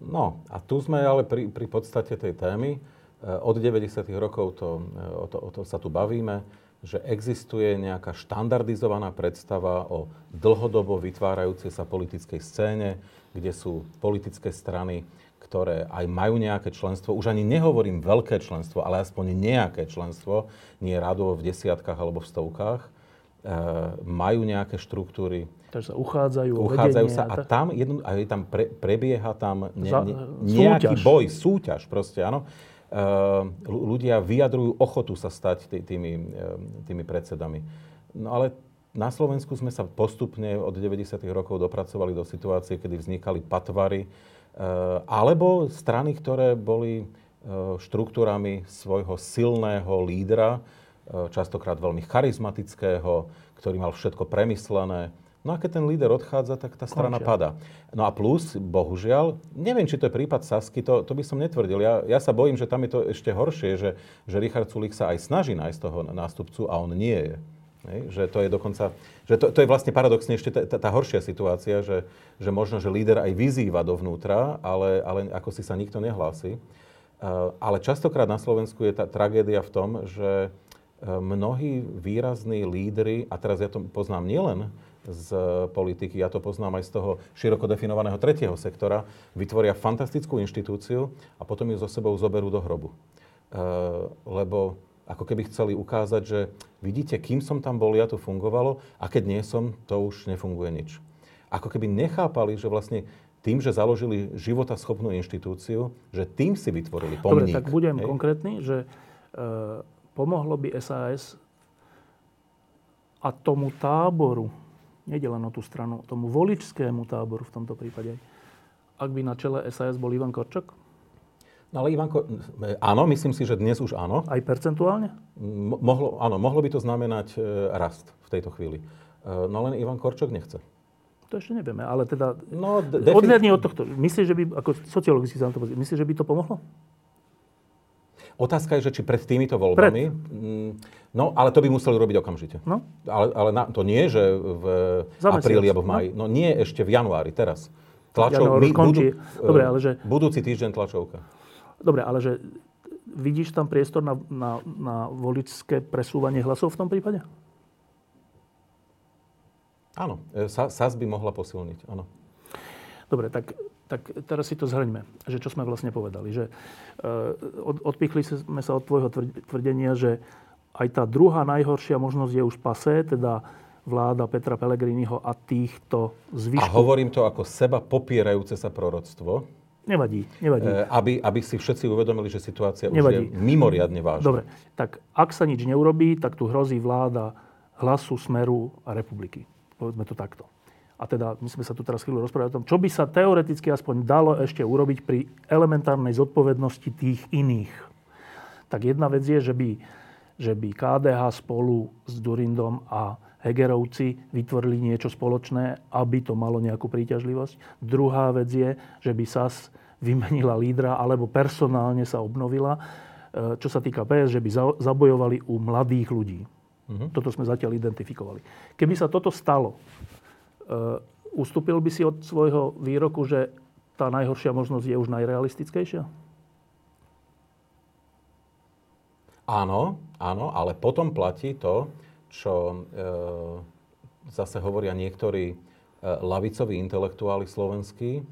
No, a tu sme ale pri, pri podstate tej témy. Od 90. rokov to, o, to, o to sa tu bavíme že existuje nejaká štandardizovaná predstava o dlhodobo vytvárajúcej sa politickej scéne, kde sú politické strany, ktoré aj majú nejaké členstvo, už ani nehovorím veľké členstvo, ale aspoň nejaké členstvo, nie rádovo v desiatkách alebo v stovkách, e, majú nejaké štruktúry. Takže sa uchádzajú Uchádzajú sa a tam, jedno, a tam pre, prebieha tam ne, ne, nejaký súťaž. boj, súťaž proste, áno ľudia vyjadrujú ochotu sa stať tými, ehm, tými predsedami. No ale na Slovensku sme sa postupne od 90. rokov dopracovali do situácie, kedy vznikali patvary ehm, alebo strany, ktoré boli štruktúrami svojho silného lídra, častokrát veľmi charizmatického, ktorý mal všetko premyslené, No a keď ten líder odchádza, tak tá strana Končia. pada. No a plus, bohužiaľ, neviem, či to je prípad Sasky, to, to by som netvrdil. Ja, ja sa bojím, že tam je to ešte horšie, že, že Richard Sulik sa aj snaží nájsť toho nástupcu a on nie je. Hej? Že to je dokonca, že to, to je vlastne paradoxne ešte tá, tá, tá horšia situácia, že, že možno, že líder aj vyzýva dovnútra, ale, ale ako si sa nikto nehlási. Uh, ale častokrát na Slovensku je tá tragédia v tom, že mnohí výrazní lídry, a teraz ja to poznám nielen z politiky, ja to poznám aj z toho široko definovaného tretieho sektora, vytvoria fantastickú inštitúciu a potom ju so sebou zoberú do hrobu. E, lebo ako keby chceli ukázať, že vidíte, kým som tam bol, ja to fungovalo a keď nie som, to už nefunguje nič. Ako keby nechápali, že vlastne tým, že založili životaschopnú inštitúciu, že tým si vytvorili pomník. Dobre, tak budem hej? konkrétny, že e, pomohlo by SAS a tomu táboru, Nede len o tú stranu, tomu voličskému táboru v tomto prípade. Ak by na čele SAS bol Ivan Korčok? No ale Ivanko, áno, myslím si, že dnes už áno. Aj percentuálne? mohlo, áno, mohlo by to znamenať e, rast v tejto chvíli. E, no len Ivan Korčok nechce. To ešte nevieme, ale teda... No, defin... Od tohto. Myslíš, že by, ako sociologicky sa na to myslíš, že by to pomohlo? Otázka je, že či pred týmito voľbami... Pred. Mm, no, ale to by museli robiť okamžite. No? Ale, ale na, to nie, že v Za apríli alebo v maji. No. no nie ešte v januári, teraz. Tlačov, my, budú, Dobre, ale že... Budúci týždeň tlačovka. Dobre, ale že vidíš tam priestor na, na, na voličské presúvanie hlasov v tom prípade? Áno, e, SAS by mohla posilniť, áno. Dobre, tak tak teraz si to zhrňme, že čo sme vlastne povedali. Že uh, odpichli sme sa od tvojho tvrdenia, že aj tá druhá najhoršia možnosť je už pasé, teda vláda Petra Pellegriniho a týchto zvyškov. A hovorím to ako seba popierajúce sa proroctvo. Nevadí, nevadí. E, aby, aby si všetci uvedomili, že situácia nevadí. už je mimoriadne vážna. Dobre, tak ak sa nič neurobí, tak tu hrozí vláda hlasu, smeru a republiky. Povedzme to takto a teda my sme sa tu teraz chvíľu rozprávali o tom, čo by sa teoreticky aspoň dalo ešte urobiť pri elementárnej zodpovednosti tých iných. Tak jedna vec je, že by, že by KDH spolu s Durindom a Hegerovci vytvorili niečo spoločné, aby to malo nejakú príťažlivosť. Druhá vec je, že by SAS vymenila lídra alebo personálne sa obnovila. E, čo sa týka PS, že by zabojovali u mladých ľudí. Uh-huh. Toto sme zatiaľ identifikovali. Keby sa toto stalo, ustúpil by si od svojho výroku, že tá najhoršia možnosť je už najrealistickejšia? Áno, áno, ale potom platí to, čo e, zase hovoria niektorí e, lavicoví intelektuáli slovenskí,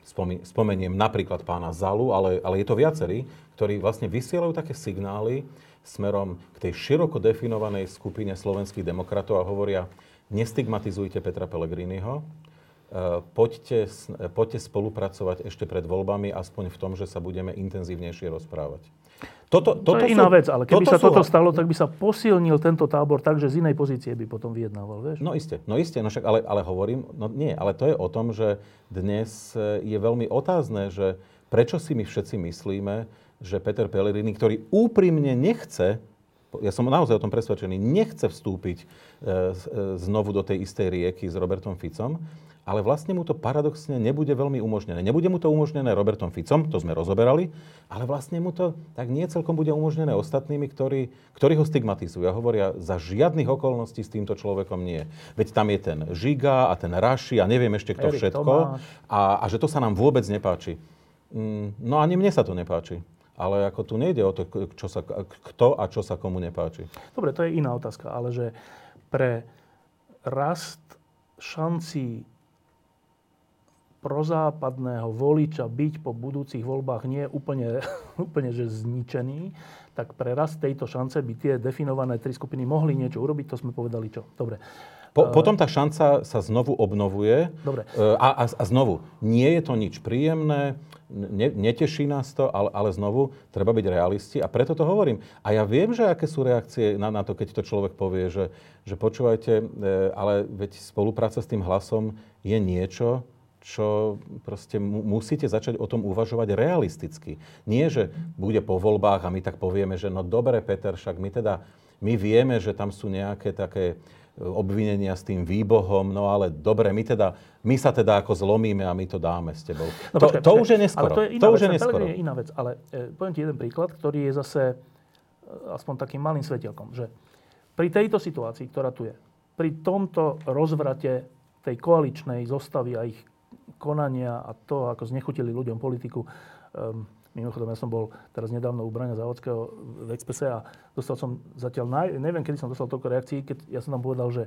Spomi, spomeniem napríklad pána Zalu, ale, ale je to viacerí, ktorí vlastne vysielajú také signály smerom k tej široko definovanej skupine slovenských demokratov a hovoria, nestigmatizujte Petra Pellegriniho, e, poďte, poďte spolupracovať ešte pred voľbami, aspoň v tom, že sa budeme intenzívnejšie rozprávať. Toto, toto to je sú, iná vec, ale keby toto sa toto sú... stalo, tak by sa posilnil tento tábor tak, že z inej pozície by potom vyjednával, vieš? No isté, no isté, no však, ale, ale hovorím, no nie, ale to je o tom, že dnes e, je veľmi otázne, že prečo si my všetci myslíme, že Peter Pellegrini, ktorý úprimne nechce ja som naozaj o tom presvedčený, nechce vstúpiť e, znovu do tej istej rieky s Robertom Ficom, ale vlastne mu to paradoxne nebude veľmi umožnené. Nebude mu to umožnené Robertom Ficom, to sme rozoberali, ale vlastne mu to tak nie celkom bude umožnené ostatnými, ktorí, ktorí ho stigmatizujú a hovoria, za žiadnych okolností s týmto človekom nie. Veď tam je ten Žiga a ten Raši a neviem ešte kto Erik všetko a, a že to sa nám vôbec nepáči. Mm, no ani mne sa to nepáči. Ale ako tu nejde o to, čo sa, kto a čo sa komu nepáči. Dobre, to je iná otázka, ale že pre rast šancí prozápadného voliča byť po budúcich voľbách nie je úplne, úplne že zničený, tak pre rast tejto šance by tie definované tri skupiny mohli niečo urobiť, to sme povedali čo. Dobre. Po, potom tá šanca sa znovu obnovuje. Dobre. E, a, a, a znovu, nie je to nič príjemné, ne, neteší nás to, ale, ale znovu, treba byť realisti a preto to hovorím. A ja viem, že aké sú reakcie na, na to, keď to človek povie, že, že počúvajte, e, ale veď spolupráca s tým hlasom je niečo, čo proste musíte začať o tom uvažovať realisticky. Nie, že bude po voľbách a my tak povieme, že no dobre, Peter, však my teda, my vieme, že tam sú nejaké také obvinenia s tým výbohom, no ale dobre, my, teda, my sa teda ako zlomíme a my to dáme s tebou. No, to, počkaj, to už je neskoro. Ale to je iná to vec, už je neskoro. je iná vec, ale e, poviem ti jeden príklad, ktorý je zase e, aspoň takým malým svetelkom, že pri tejto situácii, ktorá tu je, pri tomto rozvrate tej koaličnej zostavy a ich konania a to, ako znechutili ľuďom politiku. Um, mimochodom, ja som bol teraz nedávno u Brania Závodského v Expresse a dostal som zatiaľ, naj, neviem, kedy som dostal toľko reakcií, keď ja som tam povedal, že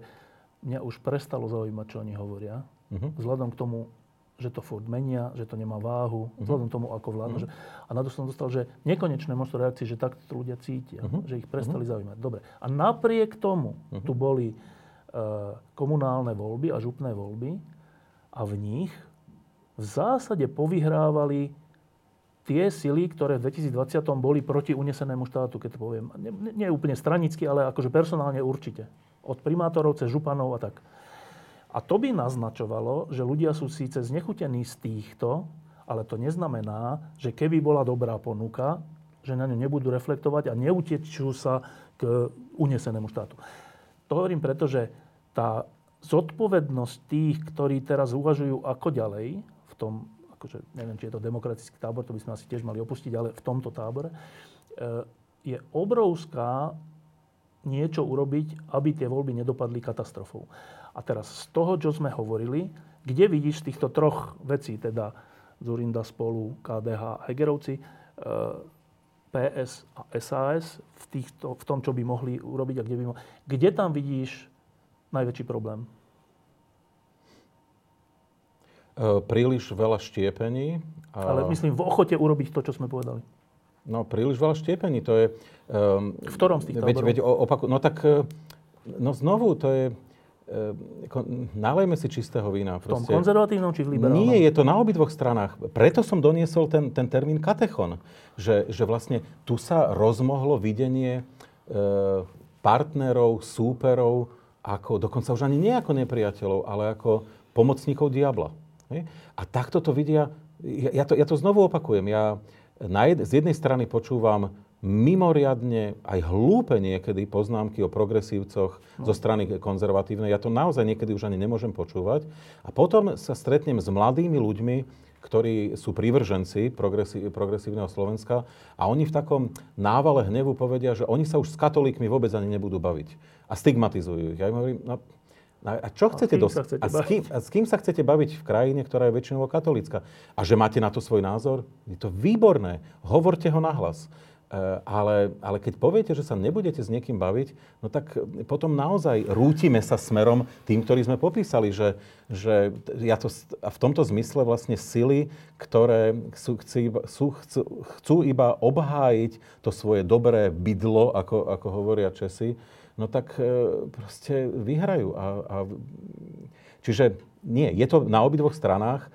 mňa už prestalo zaujímať, čo oni hovoria. Uh-huh. Vzhľadom k tomu, že to furt menia, že to nemá váhu, uh-huh. vzhľadom tomu, ako vládnu. Uh-huh. Že, a na to som dostal, že nekonečné množstvo reakcií, že takto ľudia cítia, uh-huh. že ich prestali uh-huh. zaujímať. Dobre. A napriek tomu uh-huh. tu boli uh, komunálne voľby a župné voľby a v nich v zásade povyhrávali tie sily, ktoré v 2020 boli proti unesenému štátu, keď to poviem. Nie, nie úplne stranicky, ale akože personálne určite. Od primátorov cez županov a tak. A to by naznačovalo, že ľudia sú síce znechutení z týchto, ale to neznamená, že keby bola dobrá ponuka, že na ňu nebudú reflektovať a neutečú sa k unesenému štátu. To hovorím preto, že tá zodpovednosť tých, ktorí teraz uvažujú ako ďalej, v tom, akože neviem, či je to demokratický tábor, to by sme asi tiež mali opustiť, ale v tomto tábore, e, je obrovská niečo urobiť, aby tie voľby nedopadli katastrofou. A teraz z toho, čo sme hovorili, kde vidíš z týchto troch vecí, teda Zurinda spolu, KDH a Hegerovci, e, PS a SAS v, týchto, v tom, čo by mohli urobiť a kde by mohli... Kde tam vidíš najväčší problém? E, príliš veľa štiepení. Ale myslím v ochote urobiť to, čo sme povedali. No, príliš veľa štiepení, to je... Um, v ktorom z tých veď, veď opaku, No tak, e, no znovu, to je... Ako, nalejme si čistého vína. V tom konzervatívnom či v liberálnom? Nie, je to na obidvoch stranách. Preto som doniesol ten, ten termín katechon. Že, že vlastne tu sa rozmohlo videnie e, partnerov, súperov, ako, dokonca už ani nie ako nepriateľov, ale ako pomocníkov diabla. A takto to vidia, ja to, ja to znovu opakujem, ja na jed, z jednej strany počúvam mimoriadne aj hlúpe niekedy poznámky o progresívcoch no. zo strany konzervatívnej. Ja to naozaj niekedy už ani nemôžem počúvať. A potom sa stretnem s mladými ľuďmi, ktorí sú prívrženci progresívneho Slovenska a oni v takom návale hnevu povedia, že oni sa už s katolíkmi vôbec ani nebudú baviť. A stigmatizujú ich. Ja im hovorím, no, a čo chcete dosť? A, s kým, a s kým sa chcete baviť v krajine, ktorá je väčšinou katolická? A že máte na to svoj názor? Je to výborné. Hovorte ho nahlas. E, ale, ale keď poviete, že sa nebudete s niekým baviť, no tak potom naozaj rútime sa smerom tým, ktorý sme popísali, že, že ja to, a v tomto zmysle vlastne sily, ktoré chcú, chcú, chcú, chcú iba obhájiť to svoje dobré bydlo, ako, ako hovoria Česi, no tak e, proste vyhrajú. A, a, čiže nie, je to na obidvoch stranách. E,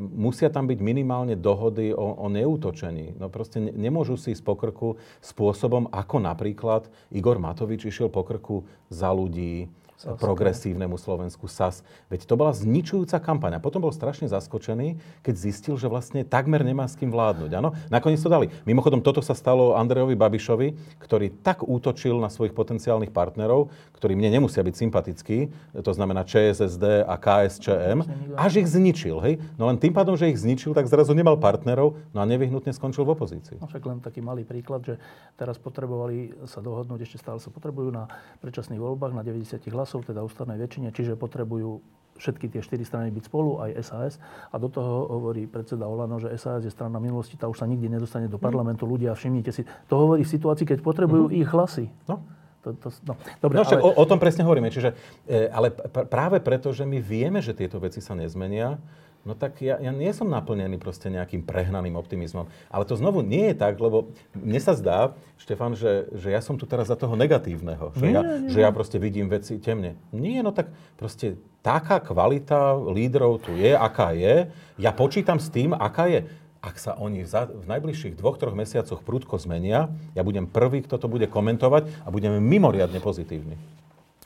musia tam byť minimálne dohody o, o neútočení. No proste ne, nemôžu si ísť po krku spôsobom, ako napríklad Igor Matovič išiel po krku za ľudí, SAS, progresívnemu Slovensku SAS. Veď to bola zničujúca kampaň. A potom bol strašne zaskočený, keď zistil, že vlastne takmer nemá s kým vládnuť. Áno? Nakoniec to dali. Mimochodom, toto sa stalo Andrejovi Babišovi, ktorý tak útočil na svojich potenciálnych partnerov, ktorí mne nemusia byť sympatickí, to znamená ČSSD a KSČM, až ich zničil. Hej? No len tým pádom, že ich zničil, tak zrazu nemal partnerov, no a nevyhnutne skončil v opozícii. No však len taký malý príklad, že teraz potrebovali sa dohodnúť, ešte stále sa potrebujú na predčasných voľbách na 90 hlasov, teda ústavnej väčšine, čiže potrebujú všetky tie štyri strany byť spolu, aj SAS. A do toho hovorí predseda Olano, že SAS je strana minulosti, tá už sa nikdy nedostane do parlamentu. Ľudia, všimnite si, to hovorí v situácii, keď potrebujú mm-hmm. ich hlasy. No. To, to, no. Dobre, no, ale... o, o tom presne hovoríme. Čiže, e, ale pr- práve preto, že my vieme, že tieto veci sa nezmenia, No tak ja, ja nie som naplnený proste nejakým prehnaným optimizmom. Ale to znovu nie je tak, lebo mne sa zdá, Štefan, že, že ja som tu teraz za toho negatívneho. Že, nie, ja, nie. že ja proste vidím veci temne. Nie, no tak proste taká kvalita lídrov tu je, aká je. Ja počítam s tým, aká je. Ak sa oni v, za, v najbližších dvoch, troch mesiacoch prudko zmenia, ja budem prvý, kto to bude komentovať a budeme mimoriadne pozitívni.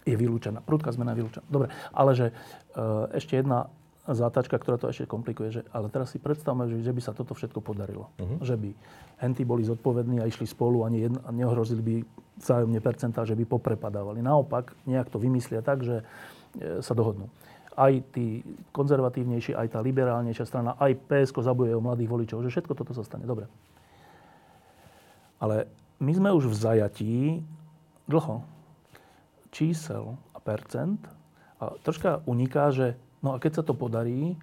Je vylúčená. Prudká zmena je vylúčená. Dobre, ale že e, ešte jedna zátačka, ktorá to ešte komplikuje. Že, ale teraz si predstavme, že, že by sa toto všetko podarilo. Uh-huh. Že by henty boli zodpovední a išli spolu a, nie, a neohrozili by vzájomne percentá, že by poprepadávali. Naopak, nejak to vymyslia tak, že e, sa dohodnú. Aj tí konzervatívnejší, aj tá liberálnejšia strana, aj PSK zabuje o mladých voličov, že všetko toto sa stane. Dobre. Ale my sme už v zajatí dlho čísel a percent a troška uniká, že No a keď sa to podarí,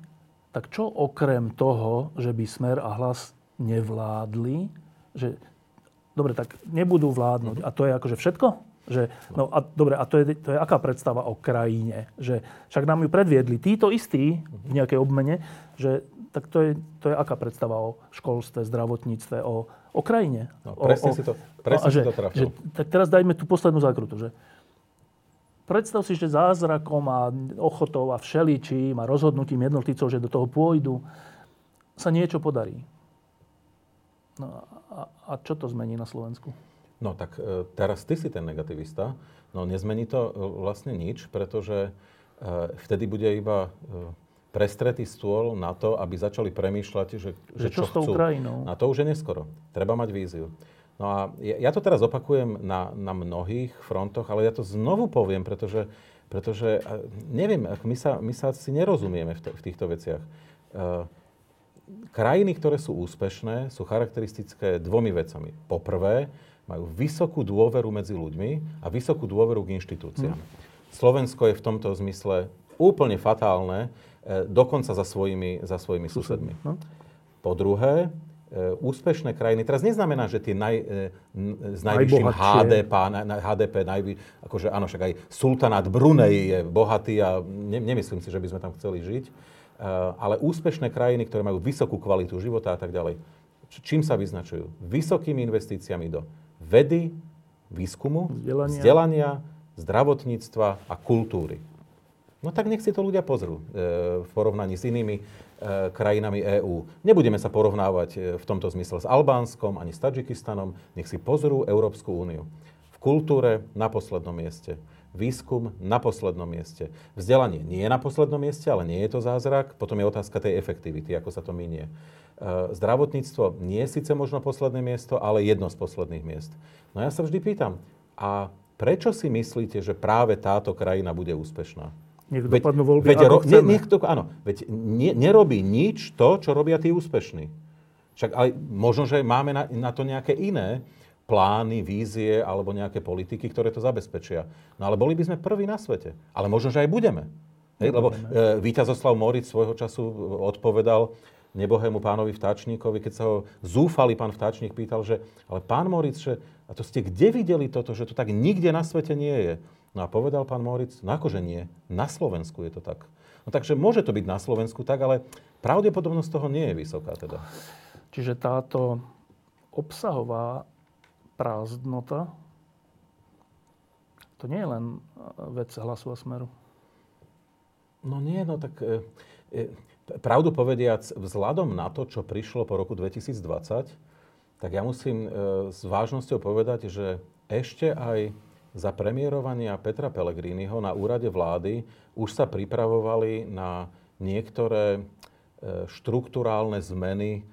tak čo okrem toho, že by Smer a Hlas nevládli, že dobre, tak nebudú vládnuť. A to je akože všetko? Že, no a dobre, a to je, to je aká predstava o krajine? Že však nám ju predviedli títo istí v nejakej obmene, že tak to je, to je aká predstava o školstve, zdravotníctve, o, o krajine. No, presne o, si to, presne no, si že, to trafil. Že, tak teraz dajme tú poslednú zákrutu, že Predstav si, že zázrakom a ochotou a všeličím a rozhodnutím jednotlivcov, že do toho pôjdu, sa niečo podarí. No a, a čo to zmení na Slovensku? No tak e, teraz ty si ten negativista. No nezmení to e, vlastne nič, pretože e, vtedy bude iba prestretý stôl na to, aby začali premýšľať, že, že, že čo, čo s tou chcú. krajinou? A to už je neskoro. Treba mať víziu. No a ja, ja to teraz opakujem na, na mnohých frontoch, ale ja to znovu poviem, pretože, pretože neviem, my sa, my sa si nerozumieme v, t- v týchto veciach. Uh, krajiny, ktoré sú úspešné, sú charakteristické dvomi vecami. Poprvé, majú vysokú dôveru medzi ľuďmi a vysokú dôveru k inštitúciám. Mm. Slovensko je v tomto zmysle úplne fatálne, e, dokonca za svojimi, za svojimi susedmi. No. Po druhé, úspešné krajiny, teraz neznamená, že tie naj, e, s najvyšším HDP, na, na, HDP najvy, akože áno, však aj sultanát Brunei je bohatý a ne, nemyslím si, že by sme tam chceli žiť, ale úspešné krajiny, ktoré majú vysokú kvalitu života a tak ďalej, čím sa vyznačujú? Vysokými investíciami do vedy, výskumu, vzdelania, vzdelania zdravotníctva a kultúry. No tak nech si to ľudia pozrú e, v porovnaní s inými E, krajinami EÚ. Nebudeme sa porovnávať e, v tomto zmysle s Albánskom ani s Tadžikistanom. Nech si pozrú Európsku úniu. V kultúre na poslednom mieste. Výskum na poslednom mieste. Vzdelanie nie je na poslednom mieste, ale nie je to zázrak. Potom je otázka tej efektivity, ako sa to minie. E, zdravotníctvo nie je síce možno posledné miesto, ale jedno z posledných miest. No ja sa vždy pýtam, a prečo si myslíte, že práve táto krajina bude úspešná? Nech dopadnú voľby veď, ako ro, nech to, áno, veď ne, nerobí nič to, čo robia tí úspešní. Však ale možno, že máme na, na to nejaké iné plány, vízie alebo nejaké politiky, ktoré to zabezpečia. No ale boli by sme prví na svete. Ale možno, že aj budeme. Hej, lebo e, Víťazoslav Moric svojho času odpovedal nebohému pánovi Vtáčníkovi, keď sa ho zúfalý pán Vtáčník pýtal, že ale pán Moric, že, a to ste kde videli toto, že to tak nikde na svete nie je. No a povedal pán Moric, no akože nie, na Slovensku je to tak. No takže môže to byť na Slovensku tak, ale pravdepodobnosť toho nie je vysoká teda. Čiže táto obsahová prázdnota, to nie je len vec hlasu a smeru. No nie, no tak e, e, pravdu povediac, vzhľadom na to, čo prišlo po roku 2020, tak ja musím e, s vážnosťou povedať, že ešte aj za premiérovania Petra Pellegriniho na úrade vlády už sa pripravovali na niektoré štruktúrálne zmeny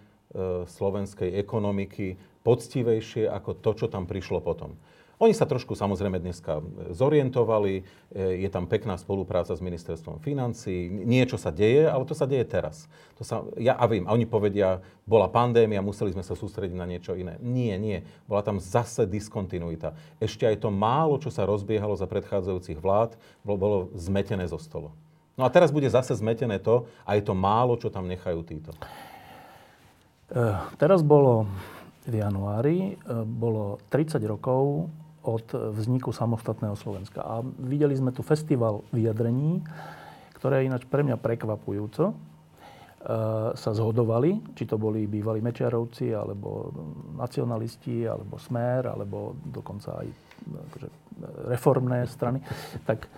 slovenskej ekonomiky poctivejšie ako to, čo tam prišlo potom. Oni sa trošku samozrejme dneska zorientovali, e, je tam pekná spolupráca s ministerstvom financí, niečo sa deje, ale to sa deje teraz. To sa, ja a vím, a oni povedia, bola pandémia, museli sme sa sústrediť na niečo iné. Nie, nie, bola tam zase diskontinuita. Ešte aj to málo, čo sa rozbiehalo za predchádzajúcich vlád, bolo, zmetené zo stolu. No a teraz bude zase zmetené to, a je to málo, čo tam nechajú títo. Uh, teraz bolo v januári, bolo 30 rokov od vzniku samostatného Slovenska. A videli sme tu festival vyjadrení, ktoré ináč pre mňa prekvapujúco e, sa zhodovali, či to boli bývalí Mečiarovci, alebo nacionalisti, alebo Smer, alebo dokonca aj akože, reformné strany, tak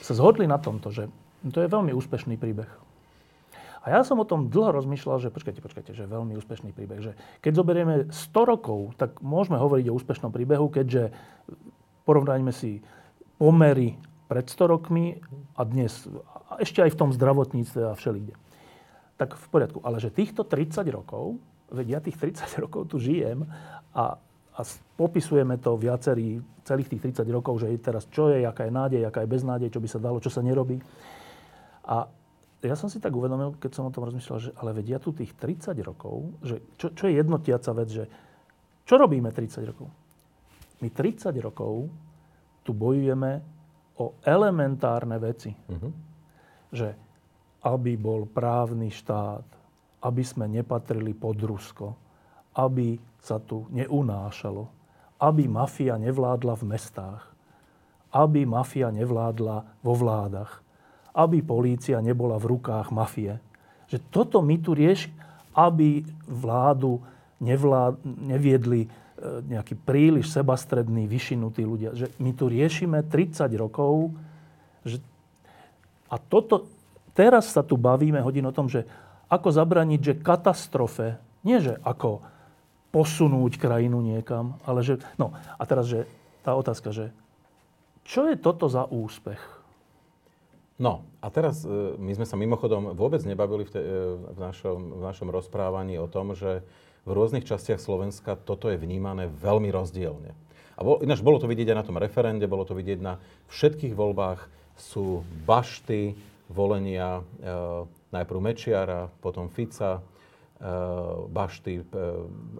sa zhodli na tomto, že to je veľmi úspešný príbeh. A ja som o tom dlho rozmýšľal, že počkajte, počkajte, že veľmi úspešný príbeh. Že keď zoberieme 100 rokov, tak môžeme hovoriť o úspešnom príbehu, keďže porovnajme si pomery pred 100 rokmi a dnes, a ešte aj v tom zdravotníctve a všelikde. Tak v poriadku. Ale že týchto 30 rokov, veď ja tých 30 rokov tu žijem a, a popisujeme to viacerí celých tých 30 rokov, že je teraz čo je, aká je nádej, aká je beznádej, čo by sa dalo, čo sa nerobí. A ja som si tak uvedomil, keď som o tom rozmýšľal, že ale vedia tu tých 30 rokov, že čo, čo je jednotiaca vec, že čo robíme 30 rokov? My 30 rokov tu bojujeme o elementárne veci. Uh-huh. Že aby bol právny štát, aby sme nepatrili pod Rusko, aby sa tu neunášalo, aby mafia nevládla v mestách, aby mafia nevládla vo vládach, aby polícia nebola v rukách mafie. Že toto my tu rieš, aby vládu nevlád, neviedli e, nejaký príliš sebastredný, vyšinutí ľudia. Že my tu riešime 30 rokov že... a toto, teraz sa tu bavíme hodin o tom, že ako zabraniť, že katastrofe, nie že ako posunúť krajinu niekam, ale že, no a teraz, že tá otázka, že čo je toto za úspech? No a teraz e, my sme sa mimochodom vôbec nebavili v, te, e, v, našom, v našom rozprávaní o tom, že v rôznych častiach Slovenska toto je vnímané veľmi rozdielne. A bol, ináč bolo to vidieť aj na tom referende, bolo to vidieť na všetkých voľbách. Sú bašty volenia e, najprv Mečiara, potom Fica, e, bašty e,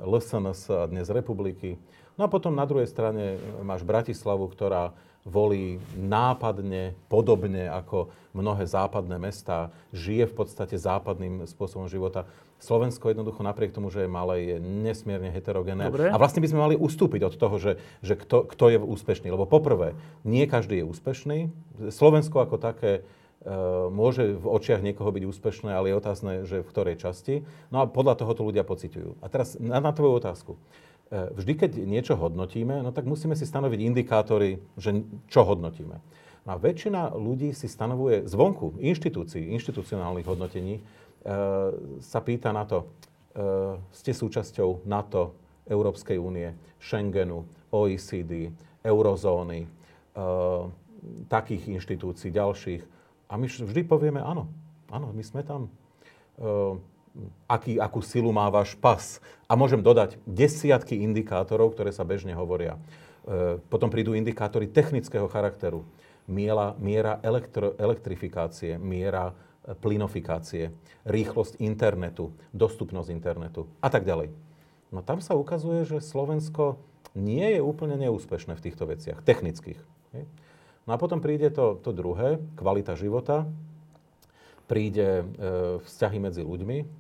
LSNS a dnes Republiky. No a potom na druhej strane máš Bratislavu, ktorá volí nápadne, podobne ako mnohé západné mestá, žije v podstate západným spôsobom života. Slovensko jednoducho napriek tomu, že je malé, je nesmierne heterogénne. Dobre. A vlastne by sme mali ustúpiť od toho, že, že kto, kto je úspešný. Lebo poprvé, nie každý je úspešný. Slovensko ako také e, môže v očiach niekoho byť úspešné, ale je otázne, že v ktorej časti. No a podľa toho to ľudia pociťujú. A teraz na, na tvoju otázku. E, vždy, keď niečo hodnotíme, no tak musíme si stanoviť indikátory, že čo hodnotíme. No a väčšina ľudí si stanovuje zvonku inštitúcií, inštitucionálnych hodnotení, e, sa pýta na to, e, ste súčasťou NATO, Európskej únie, Schengenu, OECD, eurozóny, e, takých inštitúcií, ďalších. A my vždy povieme áno, áno, my sme tam. E, aký, akú silu má váš pas. A môžem dodať desiatky indikátorov, ktoré sa bežne hovoria. E, potom prídu indikátory technického charakteru. Miera, miera elektro, elektrifikácie, miera e, plynofikácie, rýchlosť internetu, dostupnosť internetu a tak ďalej. No tam sa ukazuje, že Slovensko nie je úplne neúspešné v týchto veciach, technických. No a potom príde to, to druhé, kvalita života, príde e, vzťahy medzi ľuďmi.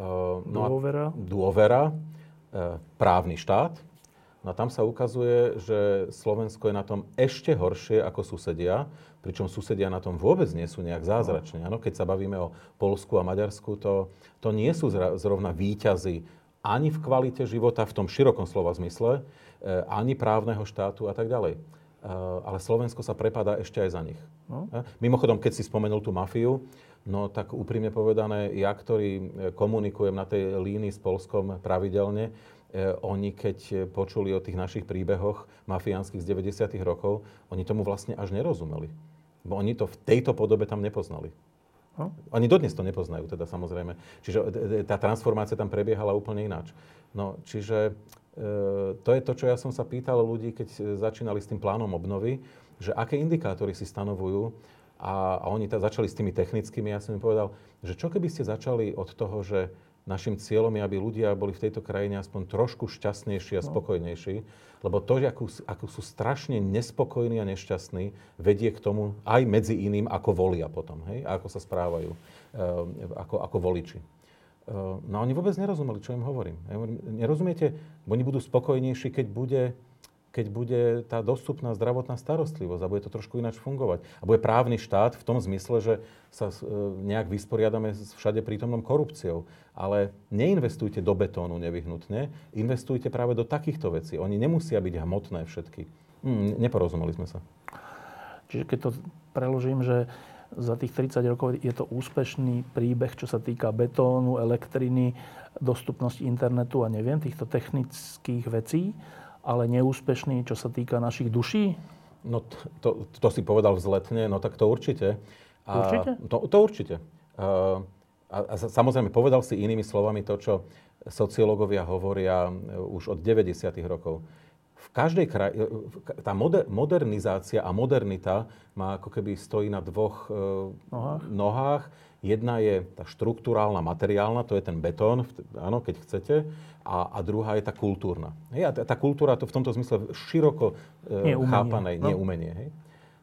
E, no dôvera. Dôvera, e, právny štát. No a tam sa ukazuje, že Slovensko je na tom ešte horšie ako susedia, pričom susedia na tom vôbec nie sú nejak zázračne. Ano, keď sa bavíme o Polsku a Maďarsku, to, to nie sú zrovna výťazy ani v kvalite života v tom širokom slova zmysle, ani právneho štátu a tak ďalej. Ale Slovensko sa prepadá ešte aj za nich. No. Mimochodom, keď si spomenul tú mafiu, No tak úprimne povedané, ja, ktorý e, komunikujem na tej línii s Polskom pravidelne, oni keď počuli o tých našich príbehoch mafiánskych z 90. rokov, oni tomu vlastne až nerozumeli. Bo oni to v tejto podobe tam nepoznali. No? Oni dodnes to nepoznajú, teda samozrejme. Čiže tá transformácia tam prebiehala úplne ináč. No, čiže to je to, čo ja som sa pýtal ľudí, keď začínali s tým plánom obnovy, že aké indikátory si stanovujú a, a oni tá, začali s tými technickými. Ja som im povedal, že čo keby ste začali od toho, že našim cieľom je, aby ľudia boli v tejto krajine aspoň trošku šťastnejší a no. spokojnejší, lebo to, ako, ako sú strašne nespokojní a nešťastní, vedie k tomu aj medzi iným, ako volia potom, hej? a ako sa správajú, uh, ako, ako voliči. Uh, no oni vôbec nerozumeli, čo im hovorím. Nerozumiete? Oni budú spokojnejší, keď bude keď bude tá dostupná zdravotná starostlivosť a bude to trošku ináč fungovať. A bude právny štát v tom zmysle, že sa e, nejak vysporiadame s všade prítomnou korupciou. Ale neinvestujte do betónu nevyhnutne, investujte práve do takýchto vecí. Oni nemusia byť hmotné všetky. Hm, neporozumeli sme sa. Čiže keď to preložím, že za tých 30 rokov je to úspešný príbeh, čo sa týka betónu, elektriny, dostupnosti internetu a neviem, týchto technických vecí ale neúspešný, čo sa týka našich duší? No to, to, to si povedal vzletne, no tak to určite. A, určite? To, to určite. A, a, a samozrejme, povedal si inými slovami to, čo sociológovia hovoria e, už od 90. rokov. V každej kraji, e, tá moder, modernizácia a modernita má ako keby stojí na dvoch e, nohách. nohách. Jedna je tá štruktúrálna, materiálna, to je ten betón, áno, keď chcete a, a druhá je tá kultúrna. Hej, a tá, tá kultúra to v tomto zmysle široko e, chápané, no. nie umenie. Hej.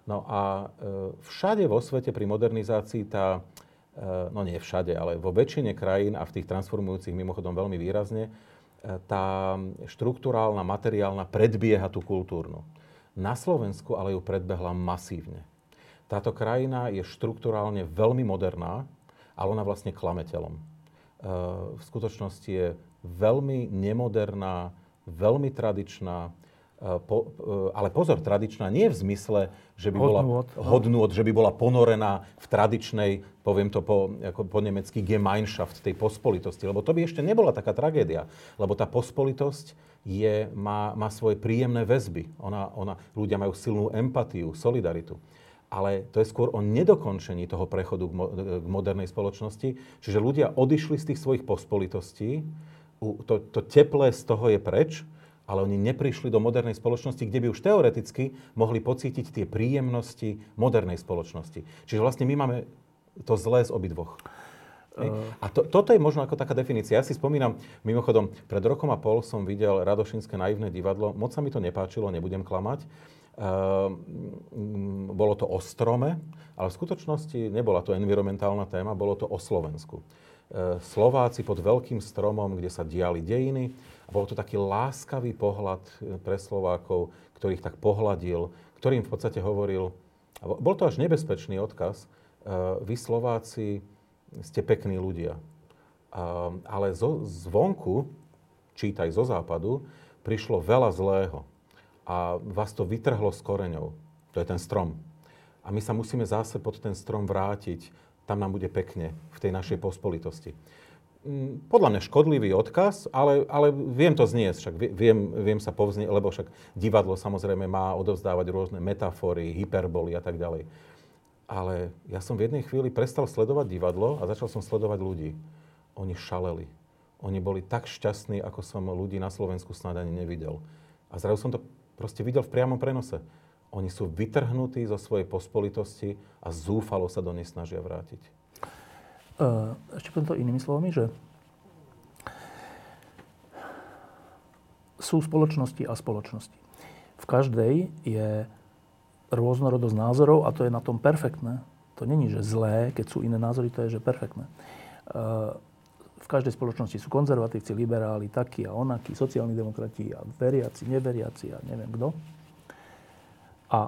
No a e, všade vo svete pri modernizácii tá, e, no nie všade, ale vo väčšine krajín a v tých transformujúcich mimochodom veľmi výrazne, tá štruktúrálna, materiálna predbieha tú kultúrnu. Na Slovensku ale ju predbehla masívne. Táto krajina je štruktúrálne veľmi moderná, ale ona vlastne klameteľom. E, v skutočnosti je veľmi nemoderná, veľmi tradičná, po, e, ale pozor, tradičná nie v zmysle, že by bola hodnôt, že by bola ponorená v tradičnej, poviem to po, ako po nemecky, Gemeinschaft, tej pospolitosti. Lebo to by ešte nebola taká tragédia. Lebo tá pospolitosť je, má, má svoje príjemné väzby. Ona, ona, ľudia majú silnú empatiu, solidaritu ale to je skôr o nedokončení toho prechodu k, mo- k modernej spoločnosti. Čiže ľudia odišli z tých svojich pospolitostí, to, to teplé z toho je preč, ale oni neprišli do modernej spoločnosti, kde by už teoreticky mohli pocítiť tie príjemnosti modernej spoločnosti. Čiže vlastne my máme to zlé z obidvoch. Uh... A to, toto je možno ako taká definícia. Ja si spomínam, mimochodom, pred rokom a pol som videl Radošinské naivné divadlo. Moc sa mi to nepáčilo, nebudem klamať. Uh, bolo to o strome, ale v skutočnosti nebola to environmentálna téma, bolo to o Slovensku. E, Slováci pod veľkým stromom, kde sa diali dejiny. A bol to taký láskavý pohľad e, pre Slovákov, ktorých tak pohľadil, ktorým v podstate hovoril, bol to až nebezpečný odkaz, e, vy Slováci ste pekní ľudia. Ale zo, zvonku, čítaj zo západu, prišlo veľa zlého. A vás to vytrhlo s koreňou. To je ten strom. A my sa musíme zase pod ten strom vrátiť tam nám bude pekne v tej našej pospolitosti. Mm, podľa mňa škodlivý odkaz, ale, ale viem to zniesť, však viem, viem sa povznieť, lebo však divadlo samozrejme má odovzdávať rôzne metafory, hyperboly a tak ďalej. Ale ja som v jednej chvíli prestal sledovať divadlo a začal som sledovať ľudí. Oni šaleli. Oni boli tak šťastní, ako som ľudí na Slovensku snad ani nevidel. A zrazu som to proste videl v priamom prenose. Oni sú vytrhnutí zo svojej pospolitosti a zúfalo sa do nej snažia vrátiť. Ešte poviem to inými slovami, že sú spoločnosti a spoločnosti. V každej je rôznorodosť názorov a to je na tom perfektné. To není, že zlé, keď sú iné názory, to je, že perfektné. V každej spoločnosti sú konzervatívci, liberáli, takí a onakí, sociálni demokrati a veriaci, neveriaci a neviem kto. A,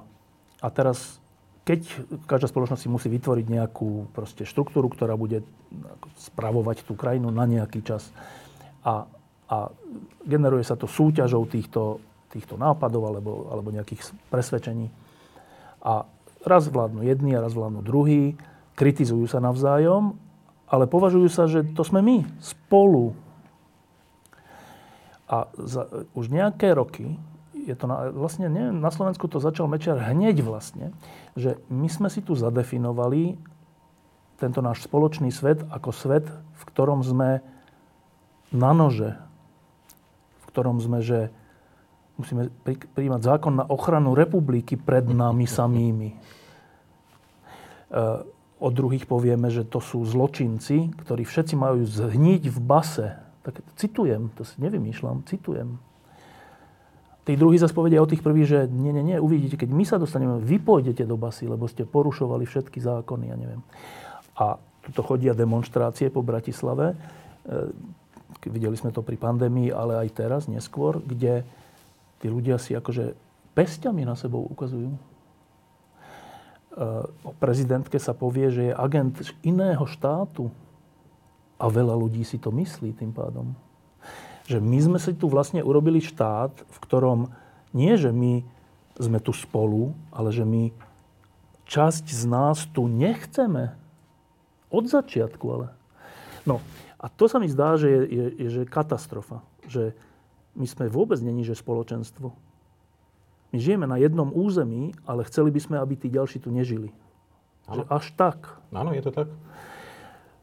a teraz, keď každá spoločnosť si musí vytvoriť nejakú proste štruktúru, ktorá bude spravovať tú krajinu na nejaký čas a, a generuje sa to súťažou týchto, týchto nápadov alebo, alebo nejakých presvedčení. A raz vládnu jedni a raz vládnu druhí, kritizujú sa navzájom, ale považujú sa, že to sme my spolu. A za, už nejaké roky, je to na, vlastne nie, na Slovensku to začal Mečiar hneď vlastne, že my sme si tu zadefinovali tento náš spoločný svet ako svet, v ktorom sme na nože, v ktorom sme, že musíme príjmať zákon na ochranu republiky pred nami samými. E, o druhých povieme, že to sú zločinci, ktorí všetci majú zhniť v base. Tak citujem, to si nevymýšľam, citujem. Tí druhí zase povedia o tých prvých, že nie, nie, nie, uvidíte, keď my sa dostaneme, vy pôjdete do basy, lebo ste porušovali všetky zákony, ja neviem. A tuto chodia demonstrácie po Bratislave. E, videli sme to pri pandémii, ale aj teraz, neskôr, kde tí ľudia si akože pestiami na sebou ukazujú. E, o prezidentke sa povie, že je agent iného štátu. A veľa ľudí si to myslí tým pádom. Že my sme si tu vlastne urobili štát, v ktorom nie, že my sme tu spolu, ale že my časť z nás tu nechceme. Od začiatku ale. No a to sa mi zdá, že je, je, je že katastrofa. Že my sme vôbec není, že spoločenstvo. My žijeme na jednom území, ale chceli by sme, aby tí ďalší tu nežili. Že až tak. Áno, je to tak.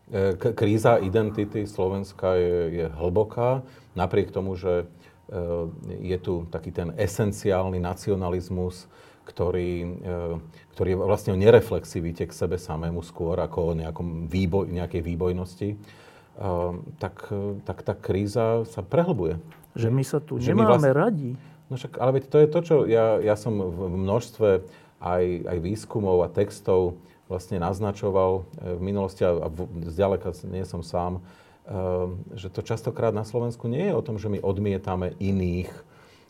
E, kríza identity Slovenska je, je hlboká, napriek tomu, že e, je tu taký ten esenciálny nacionalizmus, ktorý, e, ktorý je vlastne o nereflexivite k sebe samému skôr, ako o nejakom výboj, nejakej výbojnosti, tak, tak tá kríza sa prehlbuje. Že my sa tu že nemáme vlast... radi. No však, ale to je to, čo ja, ja som v množstve aj, aj výskumov a textov vlastne naznačoval e, v minulosti, a zďaleka nie som sám, e, že to častokrát na Slovensku nie je o tom, že my odmietame iných,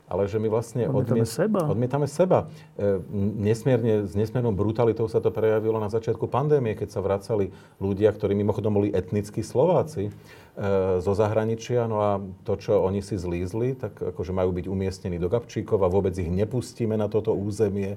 ale že my vlastne odmietame odmiet, seba. Odmietame seba. E, nesmierne, s nesmiernou brutalitou sa to prejavilo na začiatku pandémie, keď sa vracali ľudia, ktorí mimochodom boli etnickí Slováci, E, zo zahraničia, no a to, čo oni si zlízli, tak akože majú byť umiestnení do Gabčíkov a vôbec ich nepustíme na toto územie.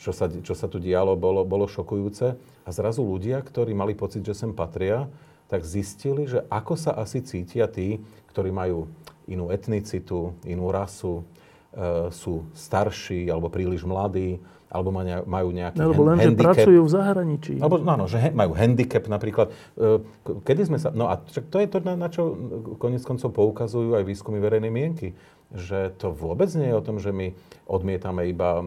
Čo, sa, čo sa tu dialo, bolo, bolo šokujúce. A zrazu ľudia, ktorí mali pocit, že sem patria, tak zistili, že ako sa asi cítia tí, ktorí majú inú etnicitu, inú rasu, e, sú starší alebo príliš mladí, alebo majú nejaký no, Lebo len, handicap. že pracujú v zahraničí. Alebo, no, no, že he, majú handicap napríklad. E, kedy sme sa... No a to je to, na, na čo konec koncov poukazujú aj výskumy verejnej mienky. Že to vôbec nie je o tom, že my odmietame iba e,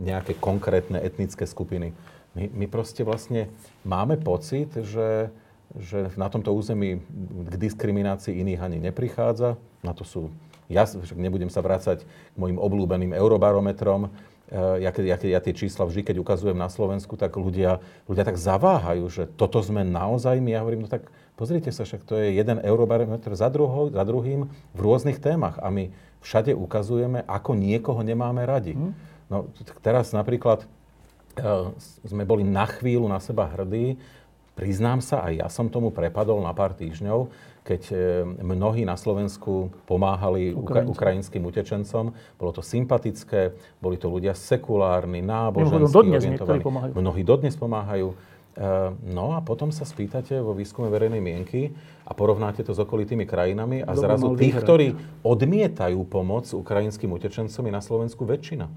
nejaké konkrétne etnické skupiny. My, my proste vlastne máme pocit, že, že na tomto území k diskriminácii iných ani neprichádza. Na to sú... Ja nebudem sa vrácať k mojim obľúbeným eurobarometrom, ja, keď, ja, keď ja tie čísla vždy, keď ukazujem na Slovensku, tak ľudia, ľudia tak zaváhajú, že toto sme naozaj my. Ja hovorím, no tak pozrite sa, však to je jeden eurobarometr za, druho, za druhým v rôznych témach a my všade ukazujeme, ako niekoho nemáme radi. Hmm. No teraz napríklad uh, sme boli na chvíľu na seba hrdí, priznám sa, aj ja som tomu prepadol na pár týždňov, keď e, mnohí na Slovensku pomáhali Ukrajinci. ukrajinským utečencom. Bolo to sympatické, boli to ľudia sekulárni, náboženskí orientovaní. Mnohí dodnes pomáhajú. E, no a potom sa spýtate vo výskume verejnej mienky a porovnáte to s okolitými krajinami a zrazu tých, ktorí odmietajú pomoc ukrajinským utečencom je na Slovensku väčšina. E,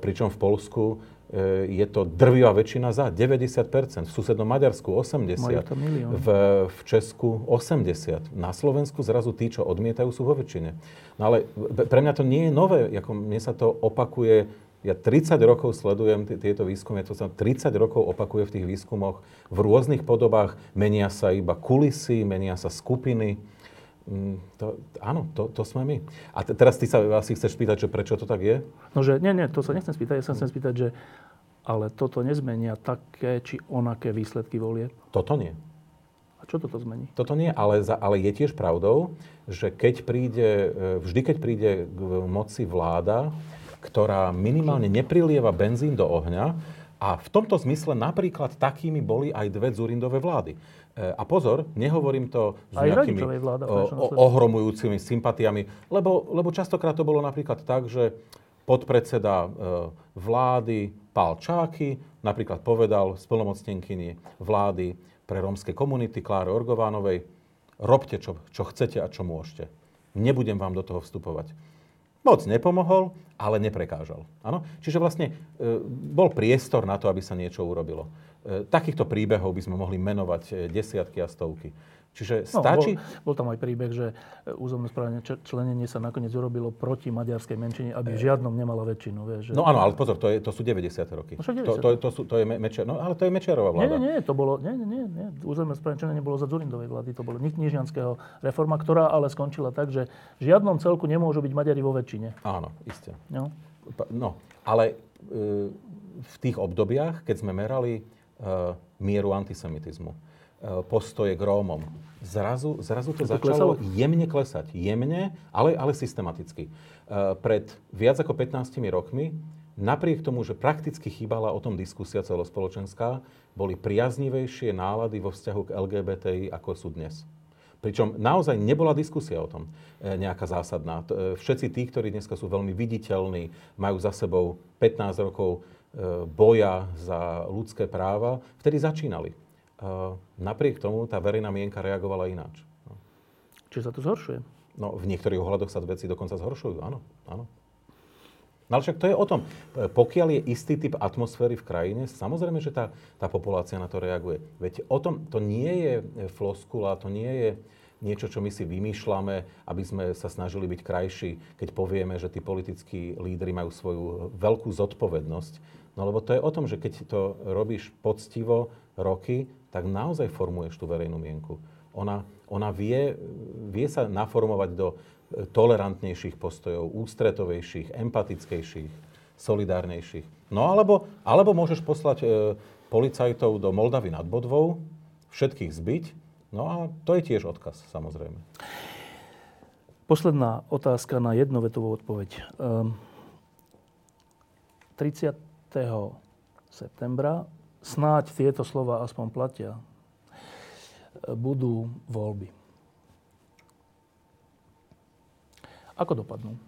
pričom v Polsku E, je to drvivá väčšina za, 90%, v susednom Maďarsku 80%, v, v Česku 80%. Na Slovensku zrazu tí, čo odmietajú, sú vo väčšine. No ale pre mňa to nie je nové, ako mne sa to opakuje, ja 30 rokov sledujem t- tieto výskumy, to sa 30 rokov opakuje v tých výskumoch, v rôznych podobách menia sa iba kulisy, menia sa skupiny, Mm, to, áno, to, to sme my. A te, teraz ty sa asi chceš spýtať, že prečo to tak je? No, že nie, nie, to sa nechcem spýtať. Ja sa chcem spýtať, že ale toto nezmenia také či onaké výsledky volie. Toto nie. A čo toto zmení? Toto nie, ale, za, ale je tiež pravdou, že keď príde, e, vždy keď príde k moci vláda, ktorá minimálne neprilieva benzín do ohňa, a v tomto zmysle napríklad takými boli aj dve Zurindové vlády. A pozor, nehovorím to s nejakými vláda, o, ohromujúcimi sympatiami, lebo, lebo častokrát to bolo napríklad tak, že podpredseda e, vlády Pál Čáky napríklad povedal splnomocnenkyni vlády pre rómske komunity Kláre Orgovánovej, robte, čo, čo chcete a čo môžete. nebudem vám do toho vstupovať. Moc nepomohol, ale neprekážal. Áno? Čiže vlastne e, bol priestor na to, aby sa niečo urobilo. E, takýchto príbehov by sme mohli menovať e, desiatky a stovky. Čiže no, stačí... Bol, bol tam aj príbeh, že e, územné správne členenie sa nakoniec urobilo proti maďarskej menšine, aby v žiadnom nemala väčšinu. Vieš, že... No áno, ale pozor, to, je, to sú 90. roky. No, 90. To, to, to, sú, to je Mečiar, no, ale to je Mečiarová vláda. Nie, nie, nie, to bolo, nie, nie, nie, územné správne členenie bolo za Zurindovej vlády, to bolo Nižnianského reforma, ktorá ale skončila tak, že v žiadnom celku nemôžu byť Maďari vo väčšine. Áno, isté. No, no ale e, v tých obdobiach, keď sme merali e, mieru antisemitizmu, E, postoje k Rómom. Zrazu, zrazu to, to začalo klesalo? jemne klesať. Jemne, ale, ale systematicky. Uh, pred viac ako 15 rokmi, napriek tomu, že prakticky chýbala o tom diskusia celospoločenská, boli priaznivejšie nálady vo vzťahu k LGBTI, ako sú dnes. Pričom naozaj nebola diskusia o tom e, nejaká zásadná. Všetci tí, ktorí dneska sú veľmi viditeľní, majú za sebou 15 rokov boja za ľudské práva, vtedy začínali napriek tomu tá verejná mienka reagovala ináč. No. Čiže sa to zhoršuje? No, v niektorých ohľadoch sa veci dokonca zhoršujú, áno. áno. No ale však to je o tom. Pokiaľ je istý typ atmosféry v krajine, samozrejme, že tá, tá populácia na to reaguje. Veď o tom, to nie je floskula, to nie je niečo, čo my si vymýšľame, aby sme sa snažili byť krajší, keď povieme, že tí politickí lídry majú svoju veľkú zodpovednosť. No lebo to je o tom, že keď to robíš poctivo roky, tak naozaj formuješ tú verejnú mienku. Ona, ona vie, vie sa naformovať do e, tolerantnejších postojov, ústretovejších, empatickejších, solidárnejších. No alebo, alebo môžeš poslať e, policajtov do Moldavy nad Bodvou, všetkých zbyť, no a to je tiež odkaz, samozrejme. Posledná otázka na jednovetovú odpoveď. Um, ehm, 30. septembra snáď tieto slova aspoň platia, budú voľby. Ako dopadnú?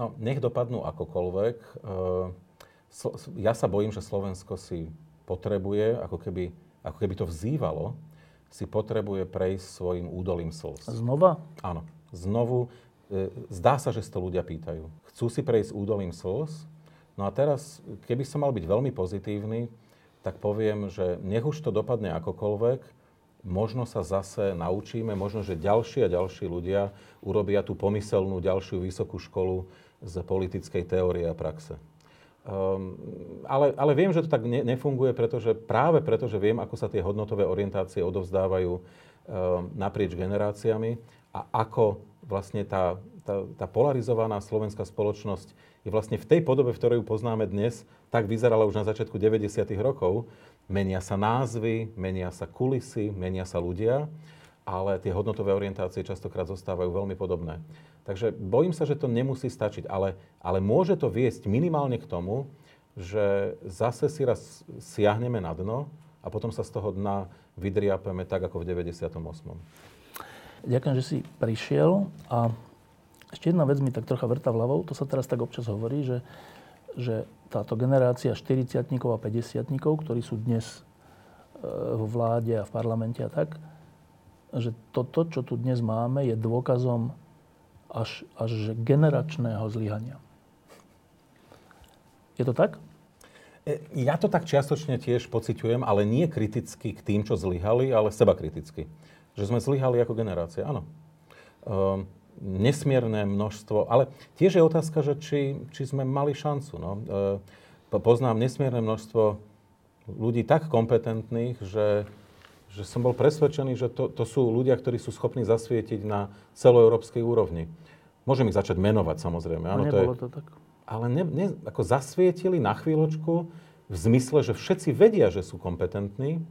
No, nech dopadnú akokoľvek. Eh, ja sa bojím, že Slovensko si potrebuje, ako keby, ako keby to vzývalo, si potrebuje prejsť svojim údolím slz. Znova? Áno. Znovu. Eh, zdá sa, že si to ľudia pýtajú chcú si prejsť údolím slz. No a teraz, keby som mal byť veľmi pozitívny, tak poviem, že nech už to dopadne akokoľvek, možno sa zase naučíme, možno, že ďalší a ďalší ľudia urobia tú pomyselnú ďalšiu vysokú školu z politickej teórie a praxe. Um, ale, ale viem, že to tak ne, nefunguje, pretože práve preto, že viem, ako sa tie hodnotové orientácie odovzdávajú um, naprieč generáciami a ako vlastne tá, tá, tá polarizovaná slovenská spoločnosť je vlastne v tej podobe, v ktorej ju poznáme dnes, tak vyzerala už na začiatku 90. rokov. Menia sa názvy, menia sa kulisy, menia sa ľudia, ale tie hodnotové orientácie častokrát zostávajú veľmi podobné. Takže bojím sa, že to nemusí stačiť, ale, ale môže to viesť minimálne k tomu, že zase si raz siahneme na dno a potom sa z toho dna vydriapeme tak, ako v 98. Ďakujem, že si prišiel a ešte jedna vec mi tak trocha vrta hlavou, to sa teraz tak občas hovorí, že, že táto generácia 40 a 50 ktorí sú dnes e, v vláde a v parlamente a tak, že toto, čo tu dnes máme, je dôkazom až, až generačného zlyhania. Je to tak? E, ja to tak čiastočne tiež pociťujem, ale nie kriticky k tým, čo zlyhali, ale seba kriticky. Že sme zlyhali ako generácia, áno. Um, nesmierne množstvo, ale tiež je otázka, že či, či sme mali šancu. No. E, poznám nesmierne množstvo ľudí tak kompetentných, že, že som bol presvedčený, že to, to sú ľudia, ktorí sú schopní zasvietiť na celoeurópskej úrovni. Môžem ich začať menovať, samozrejme. Áno, to, je, to tak. Ale ne, ne, ako zasvietili na chvíľočku v zmysle, že všetci vedia, že sú kompetentní,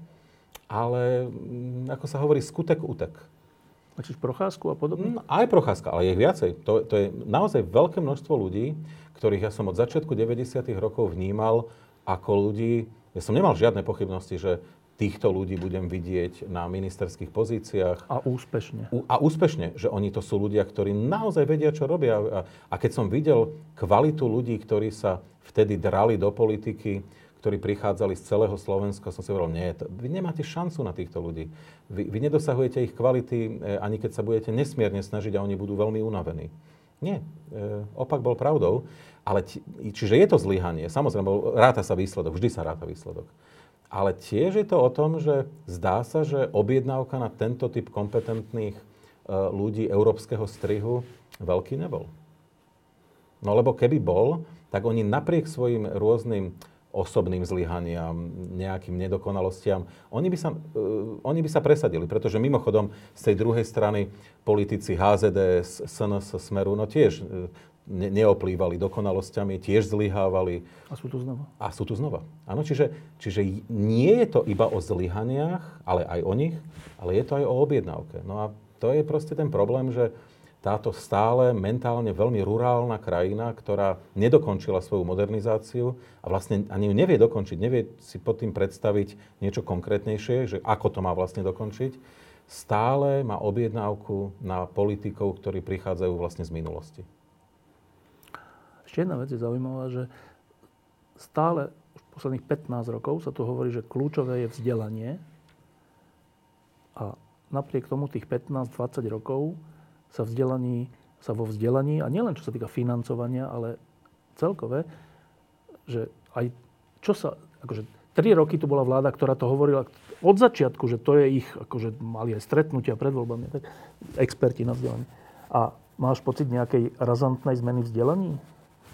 ale mm, ako sa hovorí, skutek utek. Myslíš Procházku a podobne? No, aj Procházka, ale je ich viacej. To, to je naozaj veľké množstvo ľudí, ktorých ja som od začiatku 90. rokov vnímal ako ľudí, ja som nemal žiadne pochybnosti, že týchto ľudí budem vidieť na ministerských pozíciách. A úspešne. A úspešne, že oni to sú ľudia, ktorí naozaj vedia, čo robia. A, a keď som videl kvalitu ľudí, ktorí sa vtedy drali do politiky, ktorí prichádzali z celého Slovenska, som si hovoril, nie, to, vy nemáte šancu na týchto ľudí. Vy, vy nedosahujete ich kvality, e, ani keď sa budete nesmierne snažiť a oni budú veľmi unavení. Nie, e, opak bol pravdou. Ale ti, čiže je to zlyhanie. Samozrejme, ráta sa výsledok, vždy sa ráta výsledok. Ale tiež je to o tom, že zdá sa, že objednávka na tento typ kompetentných e, ľudí európskeho strihu veľký nebol. No lebo keby bol, tak oni napriek svojim rôznym osobným zlyhaniam, nejakým nedokonalostiam, oni by, sa, uh, oni by sa presadili. Pretože mimochodom z tej druhej strany politici HZD, SNS, Smeru, no tiež uh, ne, neoplývali dokonalosťami, tiež zlyhávali. A sú tu znova. A sú tu znova. Áno, čiže, čiže nie je to iba o zlyhaniach, ale aj o nich, ale je to aj o objednávke. No a to je proste ten problém, že táto stále mentálne veľmi rurálna krajina, ktorá nedokončila svoju modernizáciu a vlastne ani ju nevie dokončiť, nevie si pod tým predstaviť niečo konkrétnejšie, že ako to má vlastne dokončiť, stále má objednávku na politikov, ktorí prichádzajú vlastne z minulosti. Ešte jedna vec je zaujímavá, že stále už posledných 15 rokov sa tu hovorí, že kľúčové je vzdelanie a napriek tomu tých 15-20 rokov sa, vzdelaní, sa vo vzdelaní, a nielen čo sa týka financovania, ale celkové, že aj čo sa, akože tri roky tu bola vláda, ktorá to hovorila od začiatku, že to je ich, akože mali aj stretnutia pred voľbami, tak experti na vzdelanie. A máš pocit nejakej razantnej zmeny vzdelaní?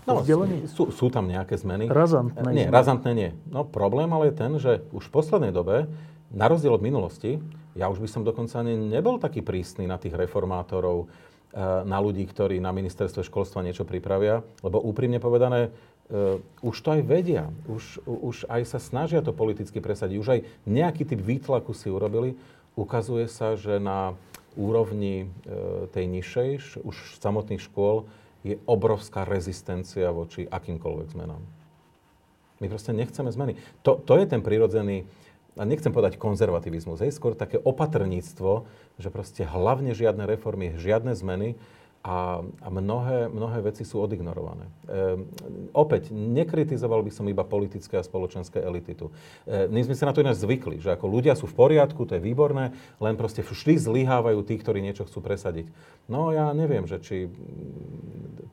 No, sú, sú tam nejaké zmeny. Razantné Nie, zmeny. razantné nie. No problém ale je ten, že už v poslednej dobe, na rozdiel od minulosti, ja už by som dokonca ani nebol taký prísny na tých reformátorov, eh, na ľudí, ktorí na ministerstve školstva niečo pripravia, lebo úprimne povedané, uh, už to aj vedia, už, už aj sa snažia to politicky presadiť, už aj nejaký typ výtlaku si urobili. Ukazuje sa, že na úrovni uh, tej nižšej, už samotných škôl, je obrovská rezistencia voči akýmkoľvek zmenám. My proste nechceme zmeny. To, to je ten prirodzený, a nechcem povedať konzervativizmus, hej, skôr také opatrníctvo, že proste hlavne žiadne reformy, žiadne zmeny a, a mnohé, mnohé veci sú odignorované. E, opäť, nekritizoval by som iba politické a spoločenské elity tu. E, my sme sa na to ináč zvykli, že ako ľudia sú v poriadku, to je výborné, len proste vždy zlyhávajú tí, ktorí niečo chcú presadiť. No ja neviem, že či,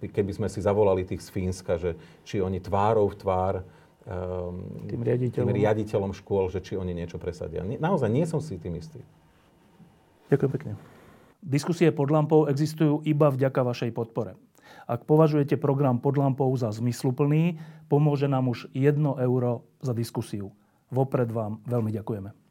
keby sme si zavolali tých z Fínska, že či oni tvárov v tvár tým, riaditeľom. tým riaditeľom škôl, že či oni niečo presadia. Naozaj nie som si tým istý. Ďakujem pekne. Diskusie pod lampou existujú iba vďaka vašej podpore. Ak považujete program pod lampou za zmysluplný, pomôže nám už 1 euro za diskusiu. Vopred vám veľmi ďakujeme.